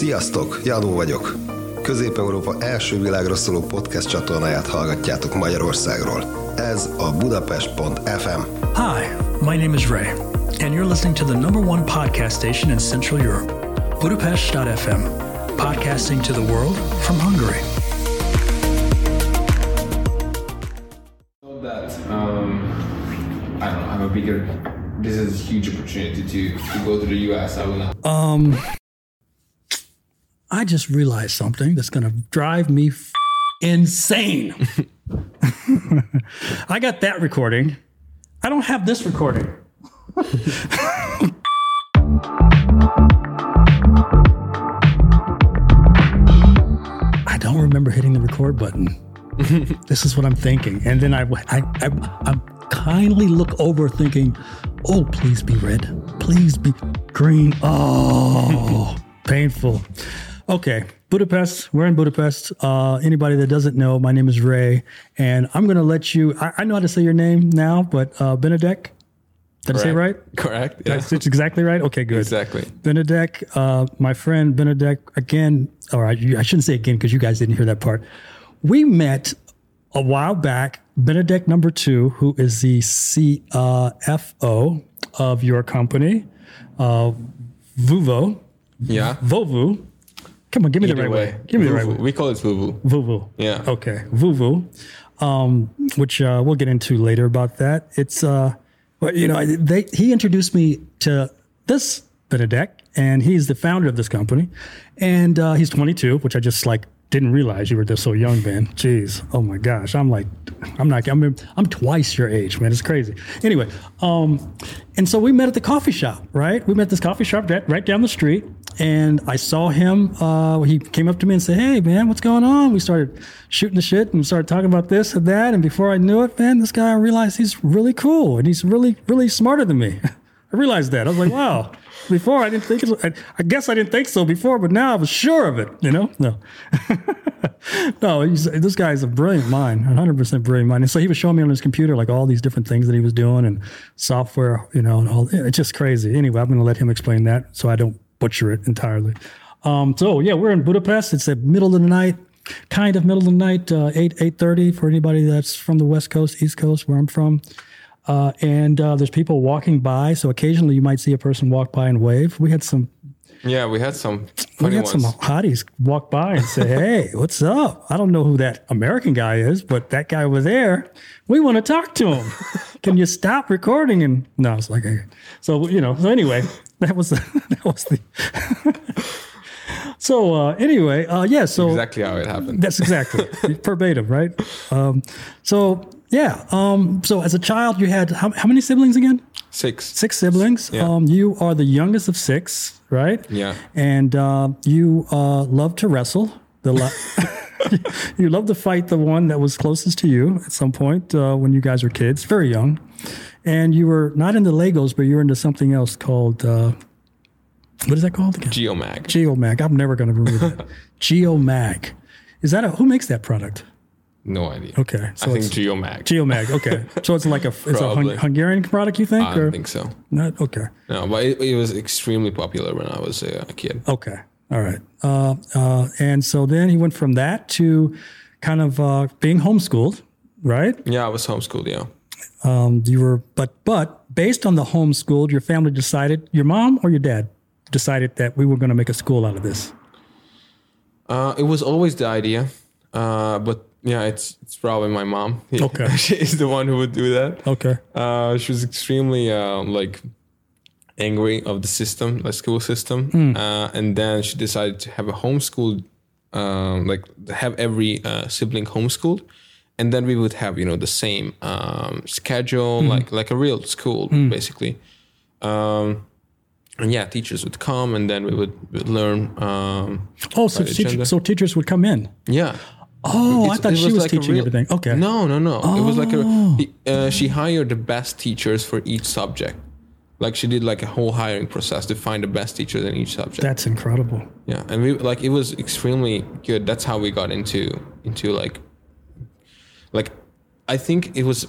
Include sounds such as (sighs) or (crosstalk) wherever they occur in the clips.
Sziasztok, Janó vagyok. Közép-Európa első világra szóló podcast csatornáját hallgatjátok Magyarországról. Ez a Budapest.fm. Hi, my name is Ray, and you're listening to the number one podcast station in Central Europe, Budapest.fm, podcasting to the world from Hungary. that um, I don't know, have a bigger. This is a huge opportunity to, to go to the US. I will not. Um, I just realized something that's going to drive me f- insane. (laughs) I got that recording. I don't have this recording. (laughs) I don't remember hitting the record button. (laughs) this is what I'm thinking. And then I, I, I, I kindly look over thinking, oh, please be red. Please be green. Oh, painful. Okay, Budapest. We're in Budapest. Uh, anybody that doesn't know, my name is Ray, and I'm going to let you. I, I know how to say your name now, but uh, Benedek. Did I say it right? Correct. Yeah. That's it's exactly right. Okay, good. Exactly. Benedek, uh, my friend Benedek, again, or I, I shouldn't say again because you guys didn't hear that part. We met a while back. Benedek number two, who is the CFO of your company, uh, Voovo, Yeah. Vovu. Come on, give me the right way. Give me the right way. We call it Voovo. Voovo. Yeah. Okay, Voovo, um, which uh, we'll get into later about that. It's, uh, well, you know, they he introduced me to this Benedek, and he's the founder of this company, and uh, he's 22, which I just like didn't realize you were just so young, man. Jeez, oh my gosh, I'm like, I'm not, I'm, I'm twice your age, man. It's crazy. Anyway, um, and so we met at the coffee shop, right? We met this coffee shop right, right down the street, and I saw him. Uh, he came up to me and said, "Hey, man, what's going on?" We started shooting the shit and started talking about this and that. And before I knew it, man, this guy I realized he's really cool and he's really, really smarter than me. (laughs) I realized that. I was like, wow. Before I didn't think it. I, I guess I didn't think so before, but now I was sure of it. You know, no, (laughs) no. This guy's a brilliant mind, 100 percent brilliant mind. And so he was showing me on his computer like all these different things that he was doing and software. You know, and all. It's just crazy. Anyway, I'm going to let him explain that so I don't butcher it entirely. Um, so yeah, we're in Budapest. It's the middle of the night, kind of middle of the night, uh, eight eight thirty for anybody that's from the West Coast, East Coast, where I'm from. Uh, and uh, there's people walking by, so occasionally you might see a person walk by and wave. We had some Yeah, we had some we had ones. some hotties walk by and say, "Hey, (laughs) what's up?" I don't know who that American guy is, but that guy over there, we want to talk to him. Can you stop recording? And no, it's like, so you know. So anyway, (laughs) that was the, (laughs) that was the. (laughs) so uh, anyway, uh, yeah. So exactly how it happened. that's exactly verbatim, right? Um, so yeah. Um, so as a child, you had how, how many siblings again? Six. Six siblings. Yeah. Um, you are the youngest of six, right? Yeah. And uh, you uh, love to wrestle. The you love to fight the one that was closest to you at some point uh, when you guys were kids, very young. And you were not into Legos, but you were into something else called uh, what is that called again? Geomag. Geomag. I'm never going to remember that. (laughs) Geomag. Is that a who makes that product? no idea. Okay, so I think Geomag. Geomag. Okay, (laughs) so it's like a it's a Probably. Hun- Hungarian product, you think? I or don't think so. not? Okay. No, but it, it was extremely popular when I was a, a kid. Okay. All right. Uh, uh, and so then he went from that to kind of uh, being homeschooled, right? Yeah, I was homeschooled. Yeah. Um, you were, but but based on the homeschooled, your family decided, your mom or your dad decided that we were going to make a school out of this. Uh, it was always the idea, uh, but yeah, it's it's probably my mom. (laughs) Okay. she is the one who would do that. Okay. Uh, she was extremely uh, like angry of the system, the school system, Hmm. uh, and then she decided to have a homeschool, um, like have every uh, sibling homeschooled, and then we would have you know the same um, schedule, Hmm. like like a real school basically. Um, and yeah, teachers would come, and then we would, would learn. Um, Oh, so, teacher, so teachers would come in. yeah, Oh, I thought it she was like teaching real- everything. Okay. No, no, no. It was like a. Oh. Uh, she hired the best teachers for each subject. Like she did like a whole hiring process to find the best teachers in each subject. That's incredible. yeah, and we like it was extremely good. That's how we got into into like. Like, I think it was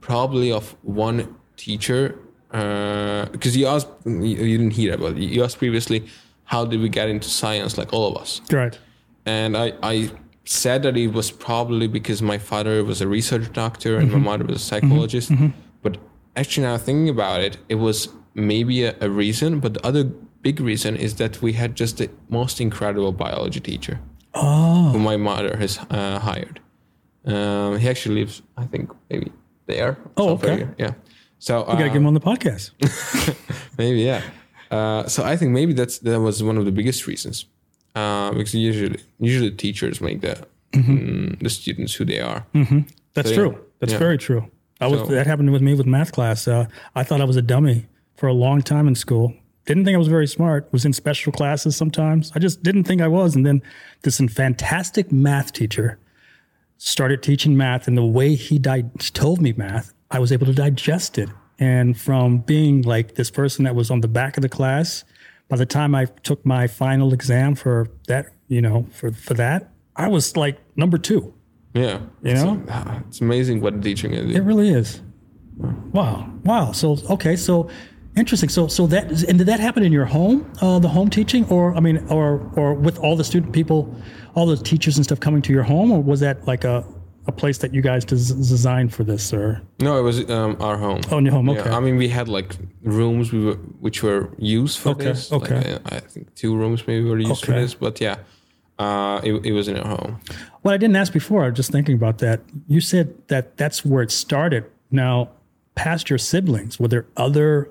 probably of one teacher uh, because you asked you didn't hear about it. You asked previously how did we get into science like all of us? Right. And I, I said that it was probably because my father was a research doctor and my mm-hmm. mother was a psychologist. Mm-hmm. Mm-hmm. But actually, now thinking about it, it was maybe a, a reason. But the other big reason is that we had just the most incredible biology teacher who my mother has uh, hired. Um, he actually lives, I think, maybe there. Oh, okay. Yeah. So We got to uh, get him on the podcast. (laughs) maybe yeah. Uh, so I think maybe that's that was one of the biggest reasons. Uh, because usually usually teachers make the mm, the students who they are. That's So, yeah. true. That's Yeah. very true. I was So- that happened with me with math class. Uh, I thought I was a dummy for a long time in school. Didn't think I was very smart. Was in special classes sometimes. I just didn't think I was. And then this fantastic math teacher started teaching math, and the way he di- told me math, I was able to digest it. And from being like this person that was on the back of the class, by the time I took my final exam for that, you know, for for that, I was like number two. Yeah, You know? it's, (sighs) uh, it's amazing what teaching do. It really is. Wow. Wow. So okay. So interesting. So so that and did that happen in your home, uh, the home teaching, or I mean, or or with all the student people, all the teachers and stuff coming to your home, or was that like a a place that you guys des- designed for this, or No, it was um, our home. oh, your home? Okay. Yeah, I mean, we had like rooms we were, which were used for Okay, this. Like, okay. uh, I think two rooms maybe were used for this, but yeah, uh, it, it was in at home. Well, I didn't ask before, I was just thinking about that. You said that that's where it started. Now, past your siblings, were there other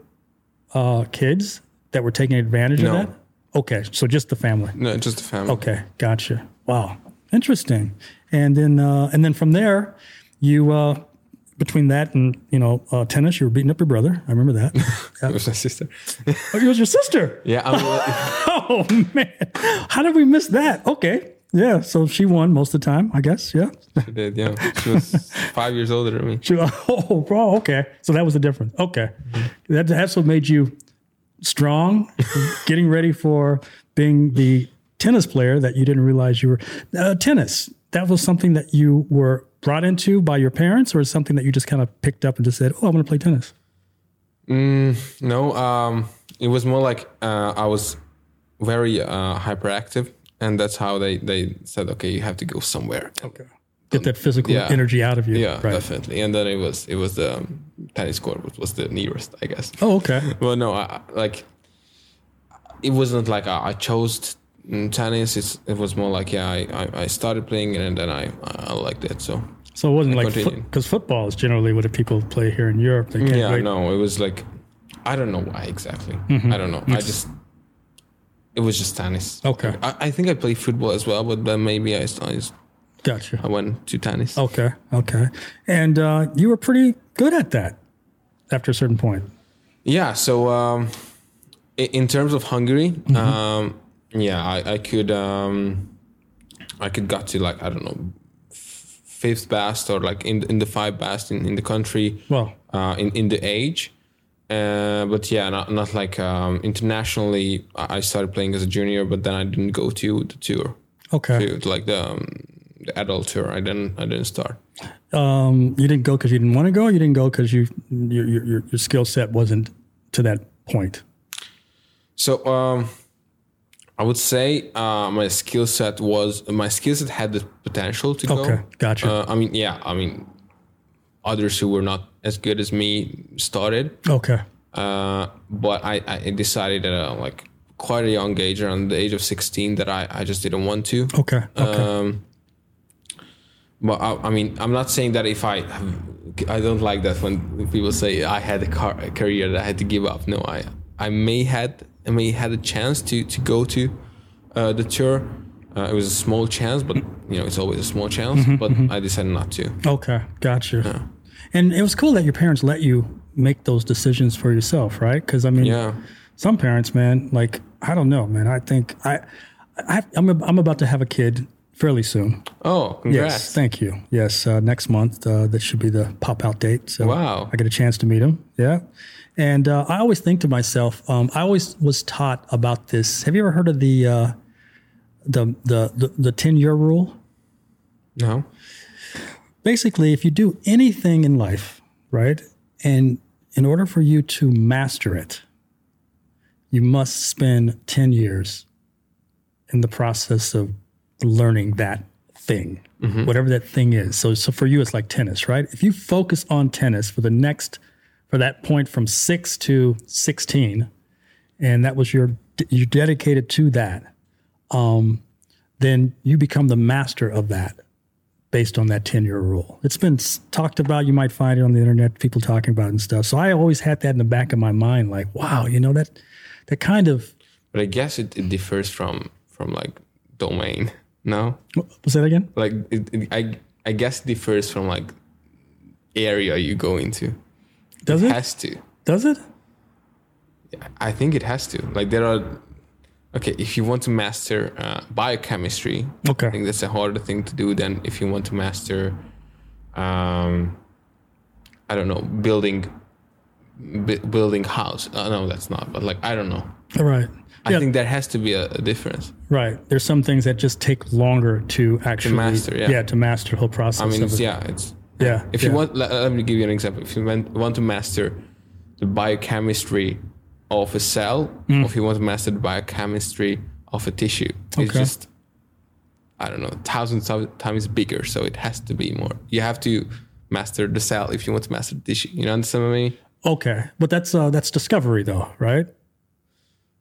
uh, kids that were taking advantage No. of that? Okay, so just the family. No, just the family. Okay, gotcha. Wow, interesting. And then, uh, and then from there, you uh, between that and you know uh, tennis, you were beating up your brother. I remember that. (laughs) It was my sister. oh, it was your sister. (laughs) Yeah, (laughs) (laughs) Oh man, how did we miss that? Okay, yeah. So she won most of the time, I guess. Yeah. she did. Yeah, she was (laughs) five years older than me. She, (laughs) oh, bro. Okay. So that was the difference. Okay. That, that's what made you strong, getting ready for being the tennis player that you didn't realize you were. Uh, tennis, that was something that you were brought into by your parents, or something that you just kind of picked up and just said, oh, I'm going to play tennis? No, um, it was more like uh, I was very uh, hyperactive, and that's how they they said, okay, you have to go somewhere. Okay. Get that physical yeah. energy out of you. Yeah, Right. definitely. And then it was it was the tennis court, which was the nearest, I guess. Oh, okay. (laughs) Well, no, I, I- like it wasn't like I, I chose mm, tennis. It's it was more like yeah, I, I, I started playing it and then I I liked it. So So it wasn't like continued. because football is generally what people play here in Europe. They can't yeah, wait. no, it was like I don't know why exactly. Mm-hmm. I don't know. I just it was just tennis. Okay. I, I think I played football as well, but then maybe I I, just, Gotcha. I went to tennis. Okay. Okay. And uh, you were pretty good at that after a certain point. Yeah. So um, in terms of Hungary, Mm-hmm. um, yeah, I, I could um, I could got to like I don't know fifth best or like in in the five best in, in the country. Well, uh, in in the age. Uh, but yeah, not not like um, internationally. I started playing as a junior, but then I didn't go to the tour, okay. to, to like the um, the adult tour. I didn't I didn't start. Um, you didn't go because you didn't want to go. Or you didn't go because you your your, your, skill set wasn't to that point. So um, I would say uh, my skill set was my skill set had the potential to go. Okay, gotcha. Uh, I mean, yeah, I mean, others who were not as good as me started. Okay. Uh, but I, I decided at a, like quite a young age, around the age of 16, that I, I just didn't want to. Okay. Okay. Um, but I, I mean, I'm not saying that if I, have, I don't like that when people say I had a, car, a career that I had to give up. No, I, I may had, I may had a chance to to go to uh, the tour. Uh, it was a small chance, but you know, it's always a small chance. Mm-hmm, but I decided not to. okay. Gotcha. And it was cool that your parents let you make those decisions for yourself, right? Because I mean, Yeah. some parents, man, like I don't know, man. I think I, I I'm I'm about to have a kid fairly soon. Oh, congrats! Yes, thank you. Yes, uh, next month uh, that should be the pop out date. So Wow. I get a chance to meet him. Yeah, and uh, I always think to myself, um, I always was taught about this. Have you ever heard of the uh, the the the, the ten year rule? No. Basically, if you do anything in life, right, and in order for you to master it, you must spend ten years in the process of learning that thing, mm-hmm. whatever that thing is. So, so for you, it's like tennis, right? If you focus on tennis for the next, for that point from six to 16, and that was your, you dedicated to that, um, then you become the master of that based on that 10 year rule. It's been talked about. You might find it on the internet, people talking about it and stuff. So I always had that in the back of my mind, like, wow, you know, that, that kind of, But I guess it, it differs from from like domain. No, was that again? like it, it, I I guess it differs from like area you go into. Does it? Has to. Does it? I think it has to. Like there are. Okay, if you want to master uh, biochemistry, Okay. I think that's a harder thing to do than if you want to master, um, I don't know, building, bu- building house. Uh, no, that's not. But like I don't know. All right. I Yeah, think there has to be a, a difference. right. There's some things that just take longer to actually master, yeah. yeah. to master the whole process. I mean, it's, it. yeah, it's yeah. If yeah. you want, let, let me give you an example. If you want, want to master the biochemistry of a cell, or if you want to master the biochemistry of a tissue, it's just, I don't know, thousands of times bigger. So it has to be more. You have to master the cell if you want to master the tissue. You know understand what I mean? Okay, but that's uh, that's discovery, though, right?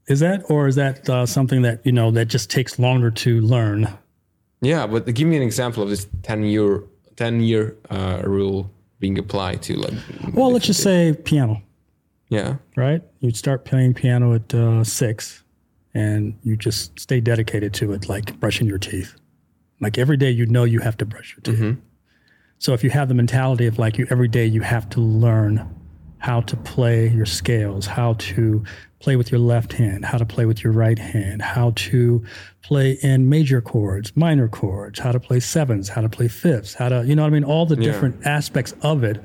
Is that, or is that uh, something that you know that just takes longer to learn? Yeah, but give me an example of this 10 year, 10 year uh, rule being applied to like. Well, let's just say piano, Yeah. right? You'd start playing piano at uh, six, and you just stay dedicated to it, like brushing your teeth. Like every day, you know you have to brush your teeth. So if you have the mentality of like you every day, you have to learn how to play your scales, how to play with your left hand, how to play with your right hand, how to play in major chords, minor chords, how to play sevens, how to play fifths, how to, you know what I mean? All the different aspects of it,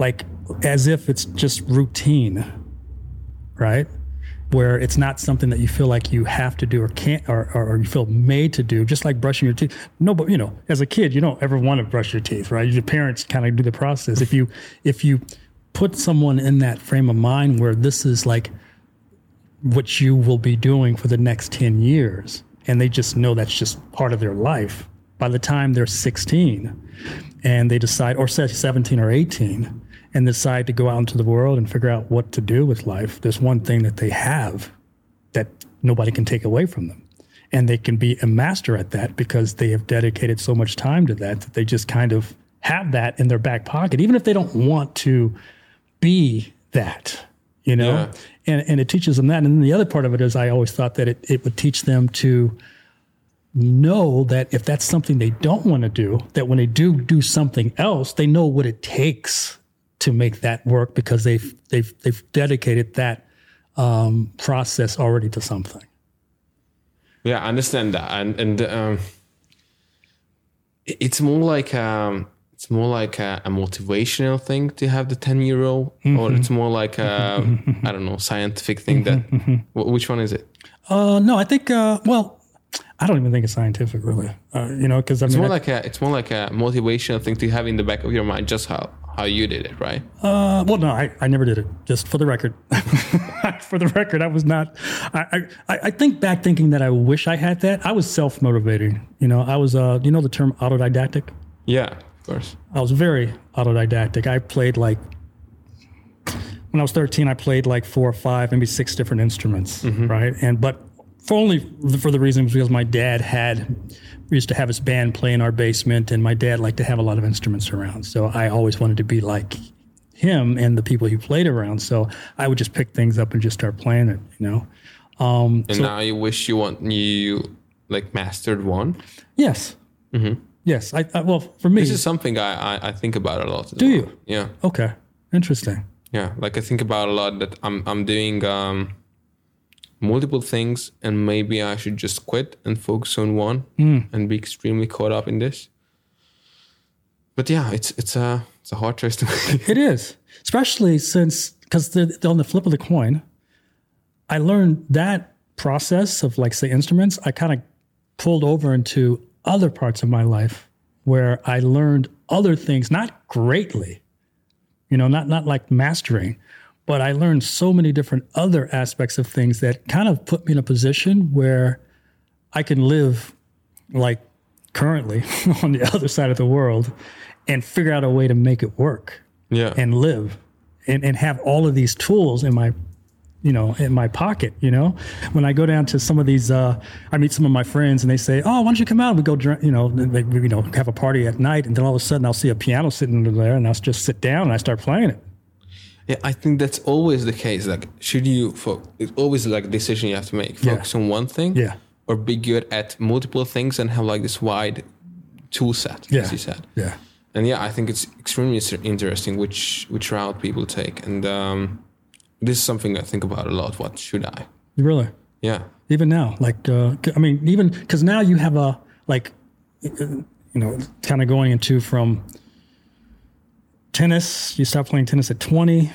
like as if it's just routine, right? Where it's not something that you feel like you have to do or can't, or, or, or you feel made to do, just like brushing your teeth. No, but you know, as a kid, you don't ever want to brush your teeth, right? Your parents kind of do the process. If you, if you put someone in that frame of mind where this is like what you will be doing for the next 10 years, and they just know that's just part of their life, by the time they're 16 and they decide, or say 17 or 18, and decide to go out into the world and figure out what to do with life, there's one thing that they have that nobody can take away from them. And they can be a master at that because they have dedicated so much time to that that they just kind of have that in their back pocket, even if they don't want to be that, you know? Yeah. And, and it teaches them that. And then the other part of it is I always thought that it, it would teach them to know that if that's something they don't want to do, that when they do do something else, they know what it takes to make that work because they've they've they've dedicated that um, process already to something. Yeah, I understand that, and and um, it's more like um, it's more like a, a motivational thing to have the ten year old, or it's more like a (laughs) I don't know scientific thing that. wh- which one is it? Uh, no, I think uh, well, I don't even think it's scientific really. Uh, you know, because I It's mean, more I- like a it's more like a motivational thing to have in the back of your mind, just how how you did it, right? Uh, well, no, I, I never did it. Just for the record, (laughs) for the record, I was not. I, I I think back thinking that I wish I had that. I was self motivating. You know, I was. Uh, you know the term autodidactic. Yeah, of course. I was very autodidactic. I played like when I was 13, I played like four or five, maybe six different instruments, right? And but for only for the reason because my dad had we used to have his band play in our basement, and my dad liked to have a lot of instruments around. So I always wanted to be like him and the people he played around. So I would just pick things up and just start playing it, you know. Um, And now you wish you want you like mastered one. yes, Mm-hmm. yes. I, I well for me. This is something I I, I think about a lot. Do well. you? Yeah. okay, interesting. Yeah, like I think about a lot that I'm I'm doing um, multiple things, and maybe I should just quit and focus on one hmm. and be extremely caught up in this. But yeah, it's it's a it's a hard choice to make. It is, especially since because on the flip of the coin, I learned that process of like say instruments. I kind of pulled over into other parts of my life where I learned other things, not greatly, you know, not not like mastering, but I learned so many different other aspects of things that kind of put me in a position where I can live like currently (laughs) on the other side of the world and figure out a way to make it work Yeah. and live and, and have all of these tools in my you know in my pocket you know? When i go down to some of these uh i meet some of my friends and they say oh why don't you come out? We go drink you know they, you know have a party at night and then all of a sudden i'll see a piano sitting there and i'll just sit down and i start playing it Yeah, I think that's always the case. Like, should you? Fo- it's always like a decision you have to make. Yeah. Focus on one thing, Yeah. or be good at multiple things and have like this wide tool set, Yeah. as you said. yeah And yeah, I think it's extremely interesting which which route people take, and um, this is something I think about a lot. What should I? really Yeah, even now like uh i mean even because now you have a like you know kind of going into from tennis you start playing tennis at 20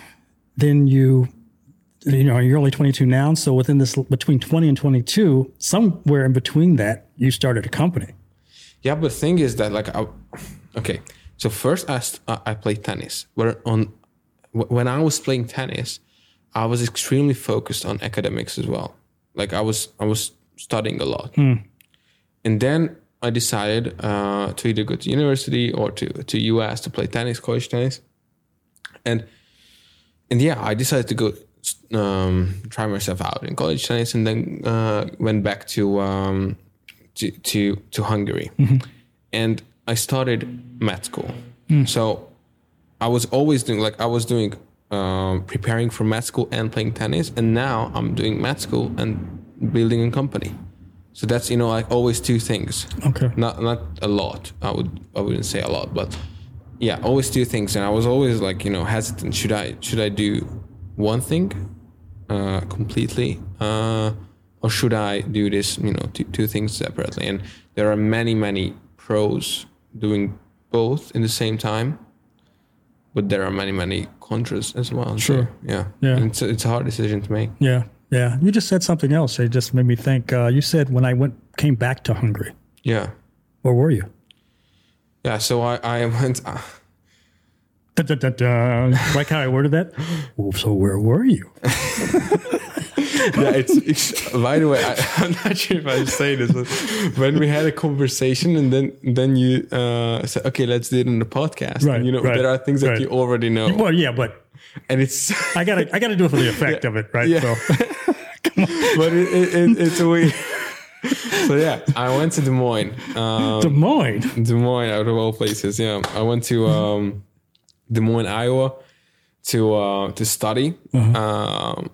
then you you know you're only 22 now so within this between 20 and 22 somewhere in between that you started a company yeah. But the thing is that like, I, okay, so first I st- I played tennis. Where on when I was playing tennis, I was extremely focused on academics as well. Like I was I was studying a lot, hmm. and then I decided uh, to either go to university or to to US to play tennis, college tennis, and and yeah, I decided to go um, try myself out in college tennis, and then uh, went back to um, to to, to Hungary, and I started med school. So I was always doing like I was doing um, preparing for med school and playing tennis, and now I'm doing med school and building a company. So that's you know like always two things. okay Not not a lot. I would I wouldn't say a lot, but yeah, always two things. And I was always like you know hesitant. Should I should I do one thing uh, completely, uh, or should I do this you know two, two things separately? And there are many many pros doing both in the same time, but there are many many contras as well. So, Sure. yeah. Yeah. And It's it's a hard decision to make. yeah yeah you just said something else it just made me think uh, you said when i went came back to hungary Yeah. where were you Yeah. So I I went. Uh, Dun, dun, dun, dun. like how i worded that (laughs) well, so where were you (laughs) yeah, it's, it's by the way, I, (laughs) I'm not sure if I say this, but when we had a conversation and then then you uh, said, okay, let's do it in the podcast. Right, and, you know, right, there are things that right. you already know, well yeah but and it's I gotta I gotta do it for the (laughs) effect of it, right? Yeah. So (laughs) but it, it, it, it's a weird. (laughs) so yeah, I went to Des Moines. Um, Des Moines. Des Moines, out of all places. Yeah, I went to um, Des Moines, Iowa, to uh, to study um,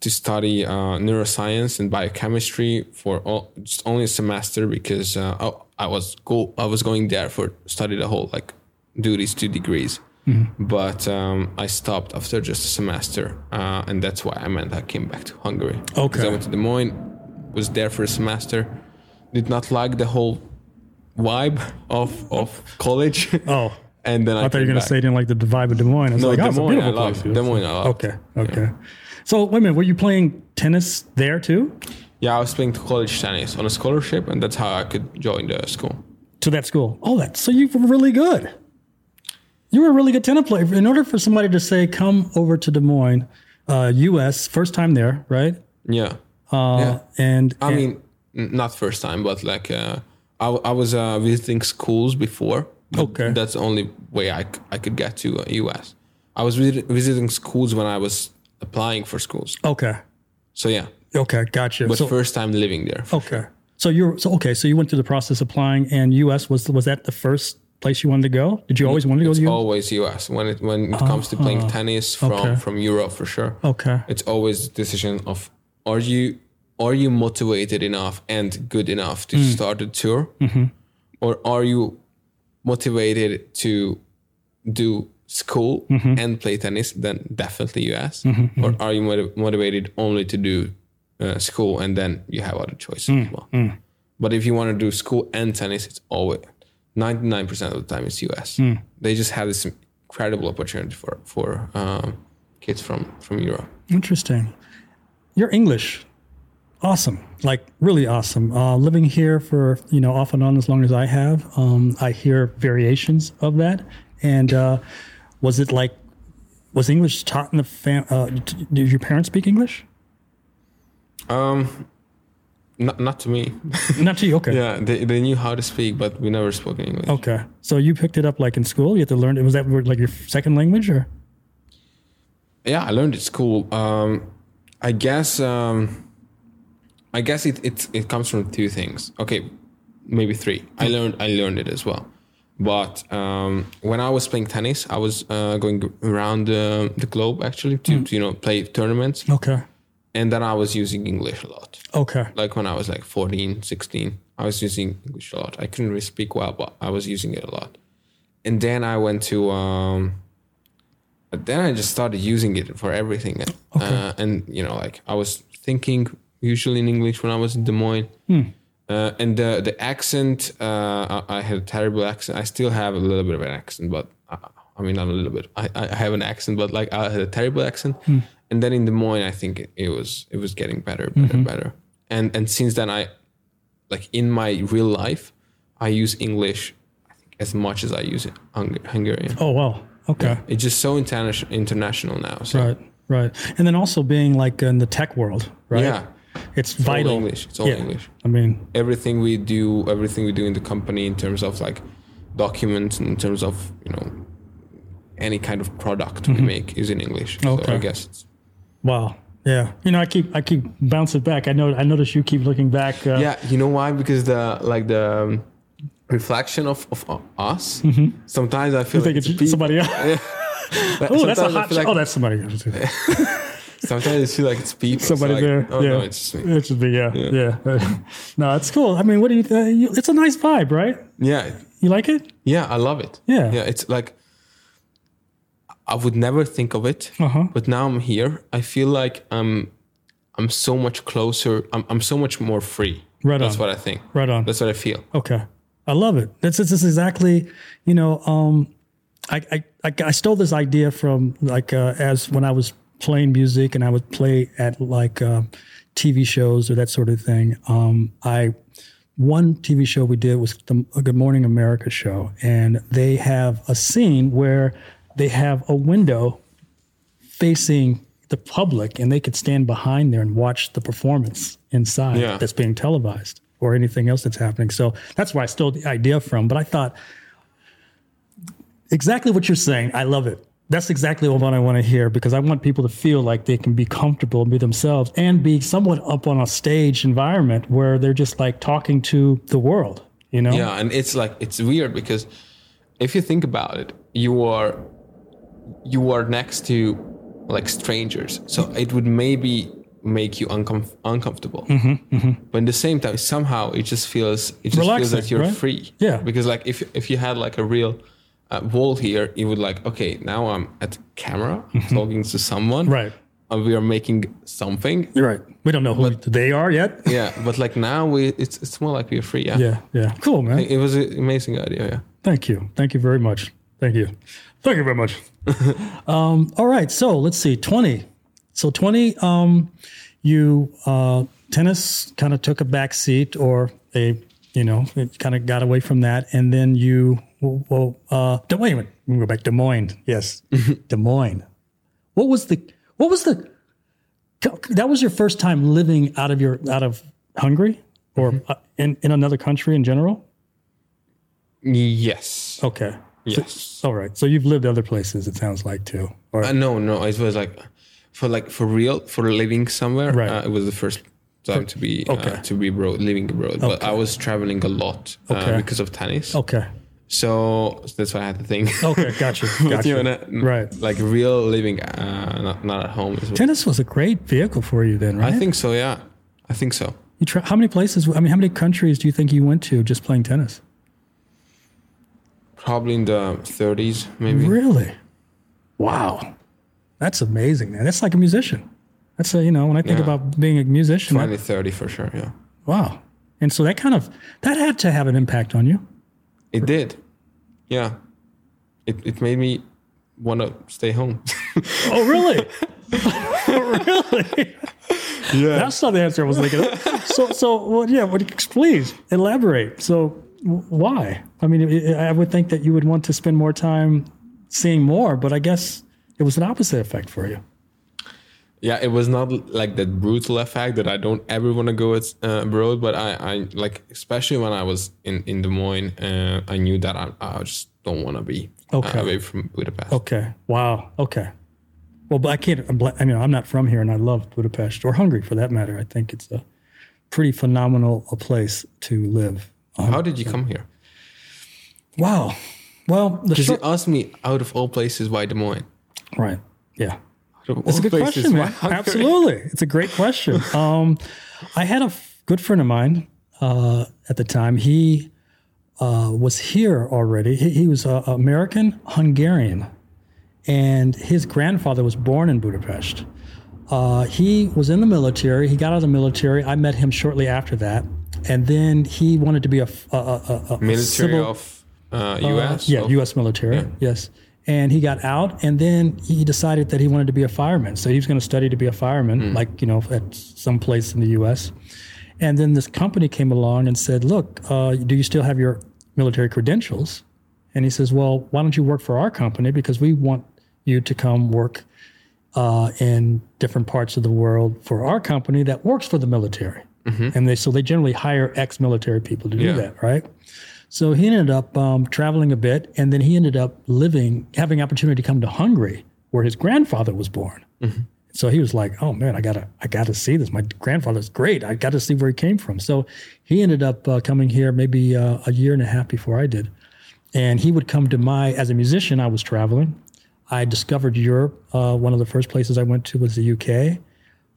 to study uh, neuroscience and biochemistry for all, just only a semester because uh, I, I was go I was going there for study the whole like do these two degrees. But um, I stopped after just a semester, uh, and that's why I meant I came back to Hungary. Okay. I went to Des Moines, was there for a semester, did not like the whole vibe of of college. (laughs) Oh, (laughs) and then I, I thought you were gonna back. say you didn't like the vibe of Des Moines. I was No, like, Des oh, it's a Moines, I beautiful love. Des Moines, I love. Okay, okay. So wait a minute, were you playing tennis there too? Yeah, I was playing college tennis on a scholarship, and that's how I could join the school. To that school? Oh, that so you were really good. You were a really good tennis player. In order for somebody to say, "Come over to Des Moines, uh, U.S., first time there, right?" Yeah, Uh, Yeah. And I mean, not first time, but like uh, I, I was uh, visiting schools before. Okay. that's the only way I, I could get to uh, US. I was visit- visiting schools when I was applying for schools. okay, So yeah, okay, gotcha. but So- first time living there. Okay. So you're so okay. So you went through the process applying, and U.S. was was that the first place you wanted to go? Did you always want to go It's to U.S.? always US when it when it comes to playing ah, tennis from okay. from Europe for sure. Okay. It's always the decision of are you are you motivated enough and good enough to mm. start a tour, mm-hmm. or are you motivated to do school mm-hmm. and play tennis? Then definitely US. Mm-hmm, or are you motiv- motivated only to do uh, school and then you have other choices mm, as well? Mm. But if you want to do school and tennis, it's always 99% of the time it's US. They just have this incredible opportunity for for um, kids from from Europe. Interesting. Your English, awesome. Like really awesome. Uh, living here for you know off and on as long as I have, um, I hear variations of that. And uh, was it like was English taught in the fam? Uh, did your parents speak English? Um, Not, not to me. (laughs) Not to you. Okay. yeah, they, they knew how to speak, but we never spoke English. Okay. So you picked it up like in school. You had to learn. It. Was that like your second language or? Yeah, I learned at school. Um, I guess um, I guess it, it it comes from two things. Okay, maybe three. I learned I learned it as well. But um, when I was playing tennis, I was uh, going around the, the globe actually to, to you know play tournaments, Okay. And then I was using English a lot. Okay. Like when I was like 14, 16, I was using English a lot. I couldn't really speak well, but I was using it a lot. And then I went to um, then I just started using it for everything. Uh, and you know, like I was thinking usually in English when I was in Des Moines. Uh, and the the accent, uh, I, I had a terrible accent. I still have a little bit of an accent, but I, I mean not a little bit. I, I have an accent, but like I had a terrible accent. And then in Des Moines, I think it, it was it was getting better, better, mm-hmm. better. And and since then, I like in my real life, I use English I think, as much as I use it Hung- Hungarian. Oh wow. Okay. It's just so interna- international now. So Right. Right. And then also being like in the tech world, right? yeah, It's all vital. English. It's all Yeah. English. I mean, everything we do, everything we do in the company in terms of like documents, in terms of you know any kind of product we mm-hmm. make is in English. So Okay. I guess it's, wow. Yeah. You know, I keep I keep bouncing back. I know I notice you keep looking back. Uh, yeah. You know why? Because the like the um, reflection of of us. Sometimes I feel I like it's people- somebody else. (laughs) (laughs) Like, Oh, that's a hot. like- oh, that's somebody else. (laughs) Sometimes I feel like it's people. so Somebody like, there. Oh yeah. no, it's just me. It's just me. Yeah. Yeah. no, it's cool. I mean, what do you, uh, you? It's a nice vibe, right? Yeah, You like it? yeah. I love it. Yeah. yeah. It's like I would never think of it, Uh-huh. but now I'm here. I feel like I'm I'm so much closer. I'm I'm so much more free. Right That's on. what I think. Right on. That's what I feel. Okay. I love it. That's this is exactly, you know, um, I, I, I, I stole this idea from like, uh, as when I was playing music and I would play at like, uh, TV shows or that sort of thing. Um, I, one TV show we did was the Good Morning America show and they have a scene where they have a window facing the public and they could stand behind there and watch the performance inside Yeah. that's being televised or anything else that's happening. So that's where I stole the idea from. But I thought exactly what you're saying. I love it. That's exactly what I want to hear because I want people to feel like they can be comfortable and be themselves and be somewhat up on a stage environment where they're just like talking to the world, you know? Yeah, and it's like it's weird because if you think about it, you are you are next to like strangers, so it would maybe make you uncom- uncomfortable. Mm-hmm, mm-hmm. But at the same time, somehow it just feels it just feels Relaxing, that you're right? free. Yeah. because like if if you had like a real uh, wall here, you would like okay, now I'm at camera mm-hmm. talking to someone, Right. And we are making something. You're right. We don't know who they are yet. Yeah, but like now we it's it's more like we're free. Yeah, Yeah. Yeah. Cool, man. It was an amazing idea. Yeah. Thank you. Thank you very much. Thank you. Thank you very much. (laughs) um, all right. So let's see. 20. So 20, um, you, uh, tennis kind of took a back seat or a, you know, it kind of got away from that. And then you, well, uh, wait a minute. Let me go back. Des Moines. Yes. (laughs) Des Moines. What was the, what was the, that was your first time living out of your, out of Hungary or uh, in, in another country in general? Yes. Okay. Yes. All right. So you've lived other places, it sounds like too. Or, Uh, no, no. It was like for like for real for living somewhere. Right. Uh, it was the first time to be Okay. uh, to be abroad, living abroad. But I was traveling a lot uh, Okay. because of tennis. okay. So that's why I had to think. Okay. Gotcha. (laughs) But Gotcha. you know, right. Like real living, uh, not not at home. Is Tennis was a great vehicle for you then, right? I think so. Yeah, I think so. you how many places, I mean, how many countries do you think you went to just playing tennis? Probably in the 30s, maybe. Really? Wow. That's amazing, man. That's like a musician. That's a, you know, when I think Yeah. about being a musician, that- 20, 30 for sure. Yeah, wow. And so that kind of, that had to have an impact on you. it did. Yeah, it it made me want to stay home. (laughs) Oh, really? (laughs) Oh, really? yeah. That's not the answer I was thinking of. So, so well, yeah, but please elaborate. So, w- why? I mean, I would think that you would want to spend more time seeing more, but I guess it was an opposite effect for you. yeah, it was not like that brutal effect that I don't ever want to go uh, abroad. But I, I like, especially when I was in in Des Moines, uh, I knew that I, I just don't want to be Okay. away from Budapest. Okay. Wow. Okay. Well, but I can't. I mean, I'm not from here, and I love Budapest or Hungary for that matter. I think it's a pretty phenomenal a place to live. Um, How did you come here? wow. Well, Because you asked me out of all places why Des Moines. right. Yeah. It's a good places, question, man. Absolutely, it's a great question. (laughs) Um, I had a f- good friend of mine uh, at the time. He uh, was here already. He, he was uh, American Hungarian, and his grandfather was born in Budapest. Uh, he was in the military. He got out of the military. I met him shortly after that, and then he wanted to be a Military civil- of uh, U.S. yeah, of- U.S. military. Yes, and he got out, and then he decided that he wanted to be a fireman. So he was going to study to be a fireman, like you know, at some place in the U.S. And then this company came along and said, "Look, uh, do you still have your military credentials?" And he says, "Well, why don't you work for our company because we want you to come work uh, in different parts of the world for our company that works for the military." And they so they generally hire ex-military people to do Yeah. that, right? So he ended up um, traveling a bit, and then he ended up living, having opportunity to come to Hungary, where his grandfather was born. So he was like, "Oh man, I gotta, I gotta see this. My grandfather's great. I got to see where he came from." So he ended up uh, coming here maybe uh, a year and a half before I did, and he would come to my. As a musician, I was traveling. I discovered Europe. Uh, one of the first places I went to was the UK.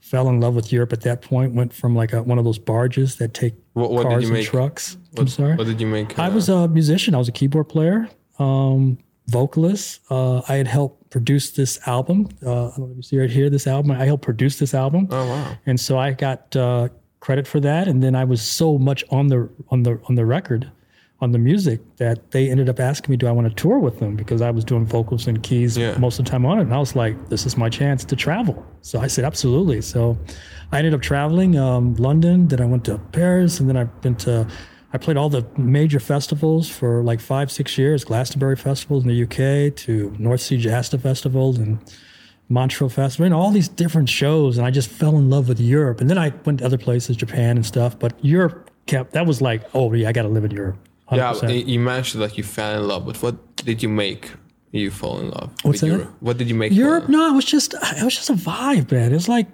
Fell in love with Europe at that point. Went from like a, one of those barges that take What- what did cars you and make? trucks. I'm sorry. what did you make? I uh, was a musician. I was a keyboard player, um, vocalist. Uh, I had helped produce this album. Uh, I don't know if you see right here this album. I helped produce this album, Oh wow! and so I got uh, credit for that. And then I was so much on the on the on the record, on the music that they ended up asking me, "Do I want to tour with them?" Because I was doing vocals and keys Yeah. most of the time on it, and I was like, "This is my chance to travel." So I said, "Absolutely." So I ended up traveling um, London. Then I went to Paris, and then I've been to. I played all the major festivals for like five, six years. Glastonbury festivals in the UK to North Sea Jazz Festival and Montreal Festival, and all these different shows. And I just fell in love with Europe. And then I went to other places, Japan and stuff. But Europe kept, that was like, oh, yeah, I got to live in Europe. 100%. Yeah, you mentioned that you fell in love, but what did you make you fall in love What's with that? Europe? What did you make? Europe, no, it was just it was just a vibe, man. It was like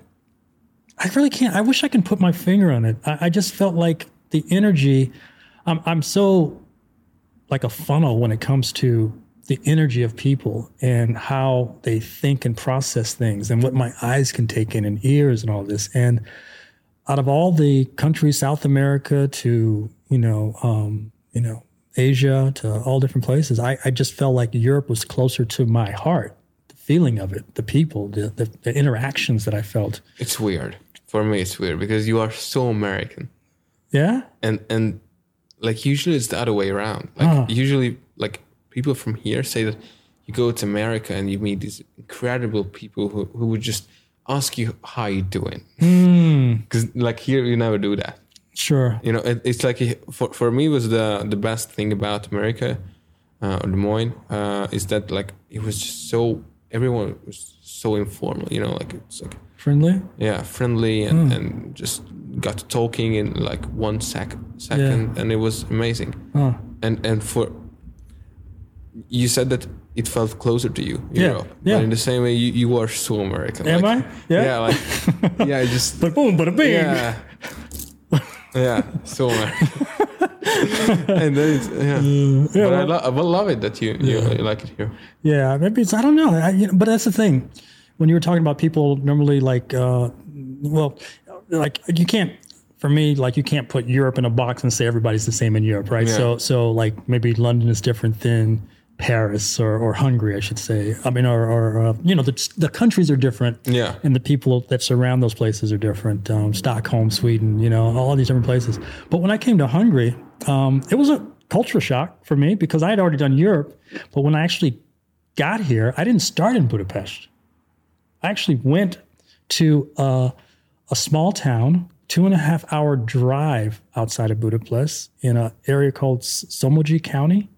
I really can't. I wish I can put my finger on it. I, I just felt like the energy. I'm I'm so like a funnel when it comes to the energy of people and how they think and process things and what my eyes can take in and ears and all this. And out of all the countries, South America to you know, um, you know, Asia to all different places, I, I just felt like Europe was closer to my heart. The feeling of it, the people, the, the the interactions that I felt. It's weird for me. It's weird because you are so American, Yeah, and and like usually it's the other way around. Like Ah. usually, like people from here say that you go to America and you meet these incredible people who who would just ask you how you doing. Hmm. (laughs) Because like here you never do that. Sure. you know it, it's like for, for me was the the best thing about america uh, or des moines uh, is that like it was just so everyone was so informal you know like it's like Friendly. yeah friendly and, and just got to talking in like one sec second and it was amazing Huh. and and for you said that it felt closer to you Yeah, Europe yeah. but in the same way you, you are so american Am like, I? Yeah. yeah like yeah just (laughs) But boom, but a bing. yeah. Yeah, so (laughs) and then it's yeah. but I, lo- I will love it that you you, you like it here. Yeah, maybe it's I don't know. I, you know, but that's the thing. When you were talking about people normally like, uh, well, like you can't. For me, like you can't put Europe in a box and say everybody's the same in Europe, right? Yeah. So, so like maybe London is different than Paris or, or Hungary, I should say. I mean, or, or uh, you know, the, the countries are different, Yeah. and the people that surround those places are different. Um, Stockholm, Sweden, you know, all these different places. But when I came to Hungary, um, it was a culture shock for me because I had already done Europe. But when I actually got here, I didn't start in Budapest. I actually went to uh, a small town, two and a half hour drive outside of Budapest in an area called Somogy County,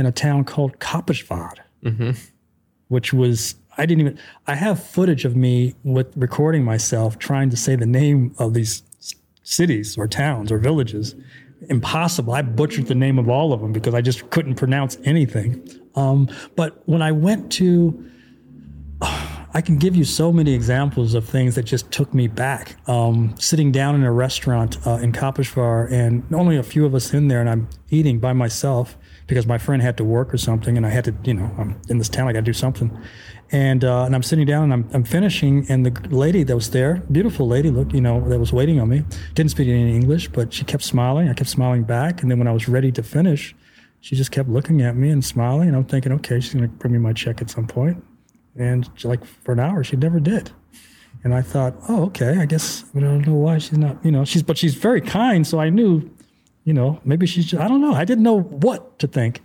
in a town called Kaposvár, which was I didn't even. I have footage of me with recording myself trying to say the name of these cities or towns or villages. Impossible. I butchered the name of all of them because I just couldn't pronounce anything. Um, but when I went to (sighs) I can give you so many examples of things that just took me back. Um, sitting down in a restaurant uh, in Kapishvar, and only a few of us in there, and I'm eating by myself because my friend had to work or something, and I had to, you know, I'm in this town, I got to do something. And uh, and I'm sitting down and I'm, I'm finishing, and the lady that was there, beautiful lady, look, you know, that was waiting on me, didn't speak any English, but she kept smiling. I kept smiling back, and then when I was ready to finish, she just kept looking at me and smiling, and I'm thinking, okay, she's gonna bring me my check at some point. point and she- like for an hour she never did and i thought oh okay i guess i don't know why she's not you know she's but she's very kind so i knew you know maybe she's just, i don't know. I didn't know what to think.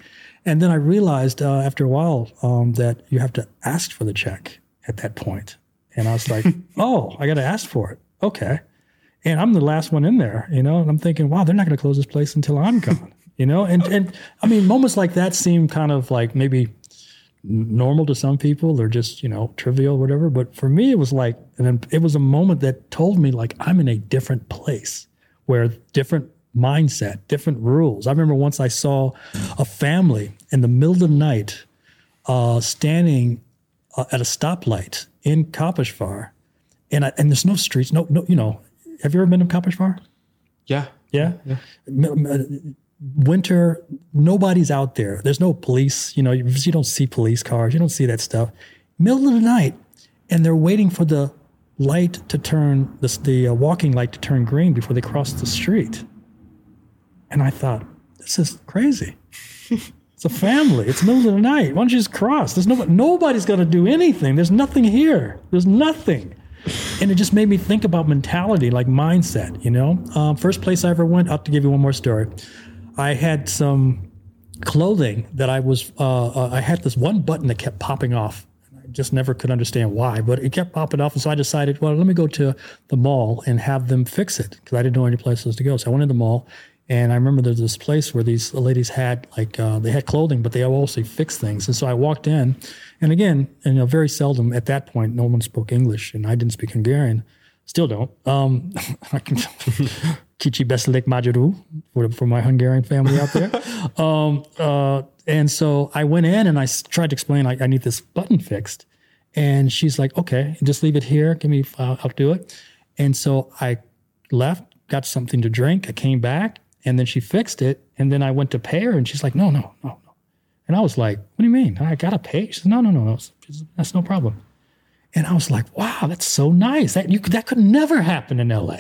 And then i realized uh, after a while um, that you have to ask for the check at that point. and i was like (laughs) oh i got to ask for it. Okay. And i'm the last one in there you know and i'm thinking wow they're not going to close this place until i'm gone (laughs) you know? And and i mean moments like that seem kind of like maybe normal to some people. Or just you know trivial whatever. But for me it was like and it was a moment that told me like i'm in a different place where different mindset different rules i remember once i saw a family in the middle of the night uh, standing uh, at a stoplight in Kaposvár, and I, and there's no streets no no you know have you ever been to Kaposvár Yeah. yeah. M- m- Winter, nobody's out there. There's no police. You know, you, you don't see police cars. You don't see that stuff. Middle of the night, and they're waiting for the light to turn, the, the uh, walking light to turn green before they cross the street. And I thought, this is crazy. It's a family. It's middle of the night. Why don't you just cross? There's no nobody's going to do anything. There's nothing here. There's nothing. And it just made me think about mentality, like mindset. You know, um, first place I ever went. I'll to give you one more story. I had some clothing that I was. Uh, uh, I had this one button that kept popping off. I just never could understand why, but it kept popping off, and so I decided, well, let me go to the mall and have them fix it because I didn't know any places to go. So I went to the mall, and I remember there's this place where these ladies had like uh, they had clothing, but they also fixed things. And so I walked in, and again, and, you know, very seldom at that point, no one spoke English, and I didn't speak Hungarian. Still don't. Um, Kichi Beselik Majaru for, for my Hungarian family out there. (laughs) um, uh, and so I went in and I s- tried to explain, like, I need this button fixed. And she's like, okay, just leave it here. Give me, I'll, I'll do it. And so I left, got something to drink. I came back and then she fixed it. And then I went to pay her and she's like, no, no, no, no. And I was like, what do you mean? I got to pay. She said, no, no, no, no. It's- That's no problem. And I was like, wow, that's so nice. That you could, that could never happen in LA.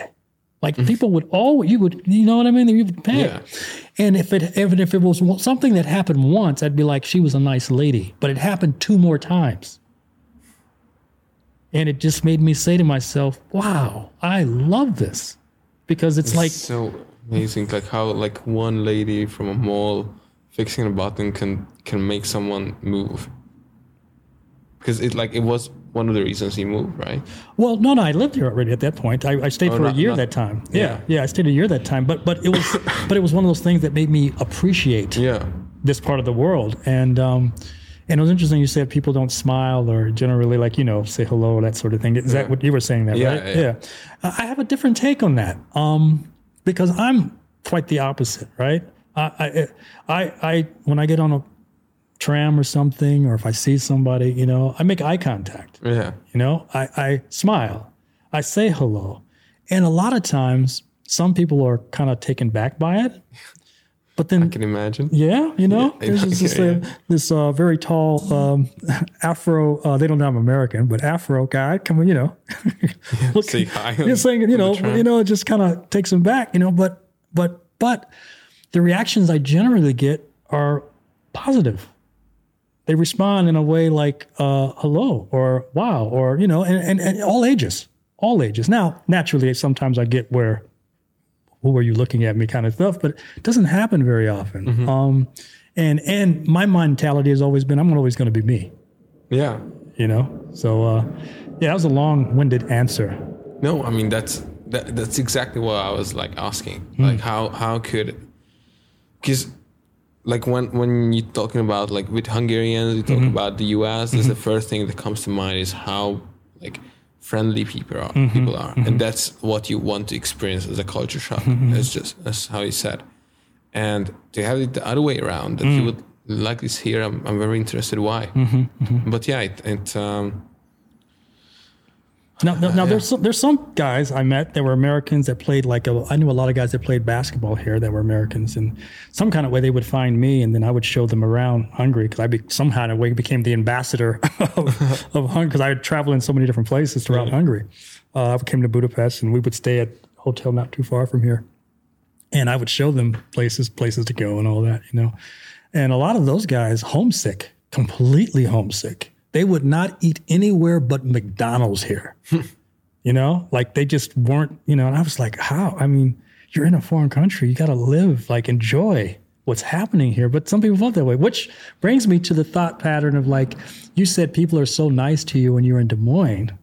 Like mm-hmm. people would always, you would you know what I mean? You would pay. Yeah. And if it even if it was something that happened once, I'd be like, she was a nice lady. But it happened two more times. And it just made me say to myself, wow, I love this. Because it's like so amazing, like how like one lady from a mall fixing a button can can make someone move. Because it like it was one of the reasons he moved, right? Well, no, no, I lived here already at that point. I, I stayed Oh, for a year not- that time. Yeah, yeah. yeah, I stayed a year that time. But but it was (laughs) but it was one of those things that made me appreciate Yeah. this part of the world. And um, and it was interesting. You said people don't smile or generally like you know say hello that sort of thing. Is that what you were saying? That Yeah, right? yeah. I have a different take on that um, because I'm quite the opposite. Right? I, I I I when I get on a tram or something, or if I see somebody, you know, I make eye contact. Yeah. You know, I, I smile, I say hello. And a lot of times, some people are kind of taken back by it. But then, Can imagine? yeah, you know, Yeah, there's this, yeah, uh, this uh, very tall um, Afro, uh, they don't know I'm American, but Afro guy coming, you know, (laughs) look, yeah, on- saying, you know, you know, it just kind of takes them back, you know, but, but, but the reactions I generally get are positive. They respond in a way like uh, hello or wow or you know and, and, and all ages all ages. Now naturally sometimes i get where who are you looking at me kind of stuff but it doesn't happen very often um, and and my mentality has always been i'm always going to be me Yeah. you know so uh, yeah that was a long-winded answer No, I mean that's that, that's exactly what I was like asking. Hmm. Like how how could because like when when you're talking about like with Hungarians, you talk Mm-hmm. about the US. Is the first thing that comes to mind is how like friendly people are. Mm-hmm. People are, and that's what you want to experience as a culture shock. Mm-hmm. It's just that's how you said. And to have it the other way around, that Mm. you would like this here, I'm, I'm very interested why. Mm-hmm. But yeah, it, it um, Now, now, now there's (laughs) some, there's some guys I met that were Americans that played like a, I knew a lot of guys that played basketball here that were Americans, and some kind of way they would find me, and then I would show them around Hungary because I be, some kind of way became the ambassador (laughs) of, of Hungary because I would travel in so many different places throughout Hungary. Uh, I came to Budapest, and we would stay at a hotel not too far from here, and I would show them places places to go and all that, you know. And a lot of those guys homesick, completely homesick. They would not eat anywhere but McDonald's here. (laughs) you know, like they just weren't, you know, and I was like, how? I mean, you're in a foreign country. You got to live, like enjoy what's happening here. But some people felt that way, which brings me to the thought pattern of like, you said people are so nice to you when you're in Des Moines,